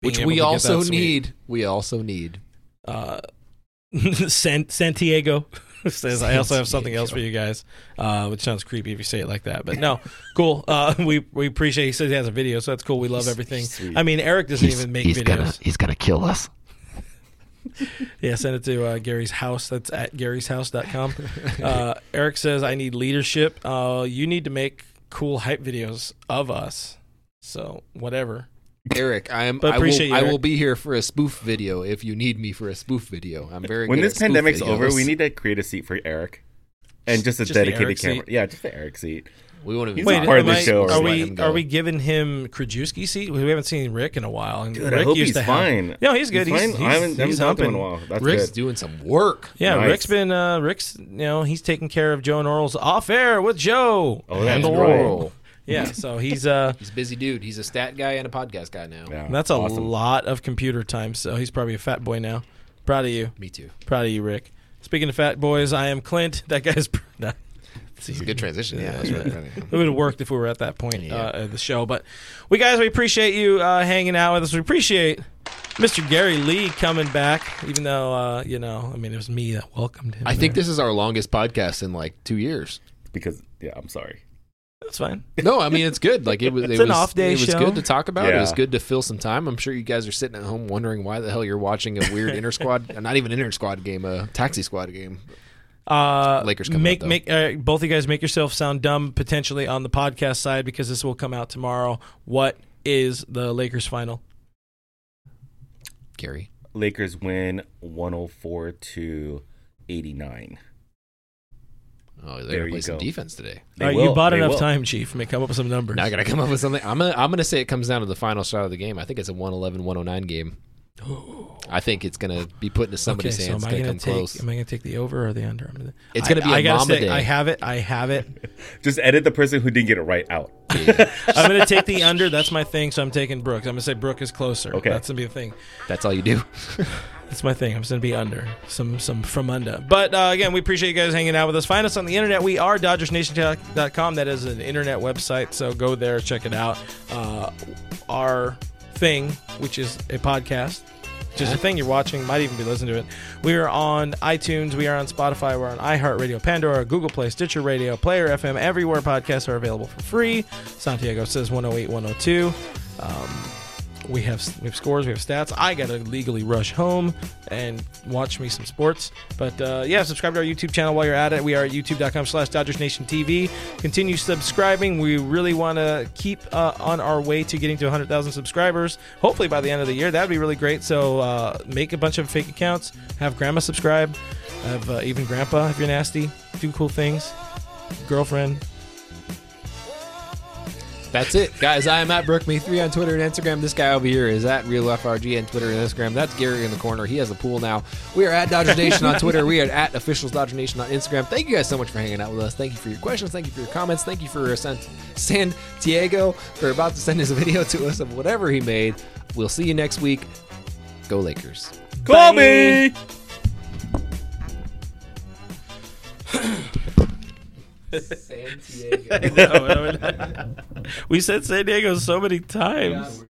Which we also need. We also need. uh, *laughs* San- Santiago *laughs* says I also have something else for you guys, uh, which sounds creepy if you say it like that, but no, *laughs* cool. Uh, we we appreciate. He says he has a video, so that's cool. We love everything. sweet. I mean, Eric doesn't even make videos. he's gonna kill us. Yeah, send it to uh, Gary's house. That's at garyshouse.com. Uh, Eric says I need leadership. Uh, you need to make cool hype videos of us. So whatever. Eric, I am. But I appreciate you, will, I will be here for a spoof video if you need me for a spoof video. I'm very. when good this at spoof pandemic's over, we need to create a seat for Eric, and just a Just dedicated camera. seat? Yeah, just the Eric seat. We won't even. He's Wait, part of the I- show are we are we giving him Krajewski seat? We haven't seen Rick in a while. And Dude, Rick I hope used he's to have- fine. No, he's good. He's, fine. he's, I haven't, he's talked him in humping. a while. That's Rick's good. doing some work. Yeah, Nice. Rick's been uh Rick's you know, he's taking care of Joe and Orel's off air with Joe. Oh, that's and right. Orel. Yeah, *laughs* so he's uh He's a busy dude. He's a stat guy and a podcast guy now. Yeah, that's a awesome. lot of computer time, so he's probably a fat boy now. Proud of you. Me too. Proud of you, Rick. Speaking of fat boys, I am Clint. *laughs* That guy's *laughs* nah. It's a good transition. Yeah, that's right. It would have worked if we were at that point uh, of the show. But we guys, we appreciate you uh, hanging out with us. We appreciate Mr. Gary Lee coming back, even though uh, you know, I mean, it was me that welcomed him. I think this is our longest podcast in like two years. because yeah, I'm sorry. That's fine. No, I mean it's good. Like it was. It's it an was, off-day It was show. good to talk about. It was good to fill some time. I'm sure you guys are sitting at home wondering why the hell you're watching a weird inter squad, *laughs* not even inter squad game, a taxi squad game. Uh, Lakers coming make up, though. make uh, both of you guys make yourself sound dumb potentially on the podcast side because this will come out tomorrow. What is the Lakers final? Gary, Lakers win 104 to 89. Oh, they're There gonna play some go. defense today. They All right, will. you bought They enough will. time, Chief. May come up with some numbers. Now I gotta come up with something. I'm gonna I'm gonna say it comes down to the final shot of the game. I think it's a 111-109 game. *gasps* I think it's gonna be put into okay, somebody's so hands. am I gonna gonna come take? close. Am I gonna take the over or the under? I'm gonna, It's gonna I- be a I gotta mama say, day. I have it. I have it. *laughs* Just edit the person who didn't get it right out. *laughs* *laughs* I'm gonna take the under. That's my thing. So I'm taking Brooks. I'm gonna say Brooke is closer. Okay. that's gonna be the thing. That's all you do. That's my thing. I'm just gonna be under some some from under. But uh, again, we appreciate you guys hanging out with us. Find us on the internet. We are DodgersNation.com. That is an internet website. So go there, check it out. Uh, our thing, which is a podcast. Which is a thing you're watching, might even be listening to it. We are on iTunes, we are on Spotify, we're on iHeartRadio, Pandora, Google Play, Stitcher Radio, Player FM, everywhere podcasts are available for free. Santiago says 108, 102. Um, we have we have scores, we have stats. I gotta legally rush home and watch me some sports. But uh, yeah, subscribe to our YouTube channel while you're at it. We are at youtube.com slash Dodgers Nation TV. Continue subscribing. We really want to keep uh, on our way to getting to 100,000 subscribers. Hopefully by the end of the year. That'd be really great. So uh, make a bunch of fake accounts. Have grandma subscribe. Have uh, even grandpa if you're nasty. Do cool things. Girlfriend. That's it, guys. I am at BrookMe3 on Twitter and Instagram. This guy over here is at RealFRG on Twitter and Instagram. That's Gary in the corner. He has a pool now. We are at Dodger Nation on Twitter. We are at Officials Dodger Nation on Instagram. Thank you guys so much for hanging out with us. Thank you for your questions. Thank you for your comments. Thank you for San, San Diego for about to send his video to us of whatever he made. We'll see you next week. Go Lakers. Kobe! *clears throat* San Diego. we said San Diego so many times.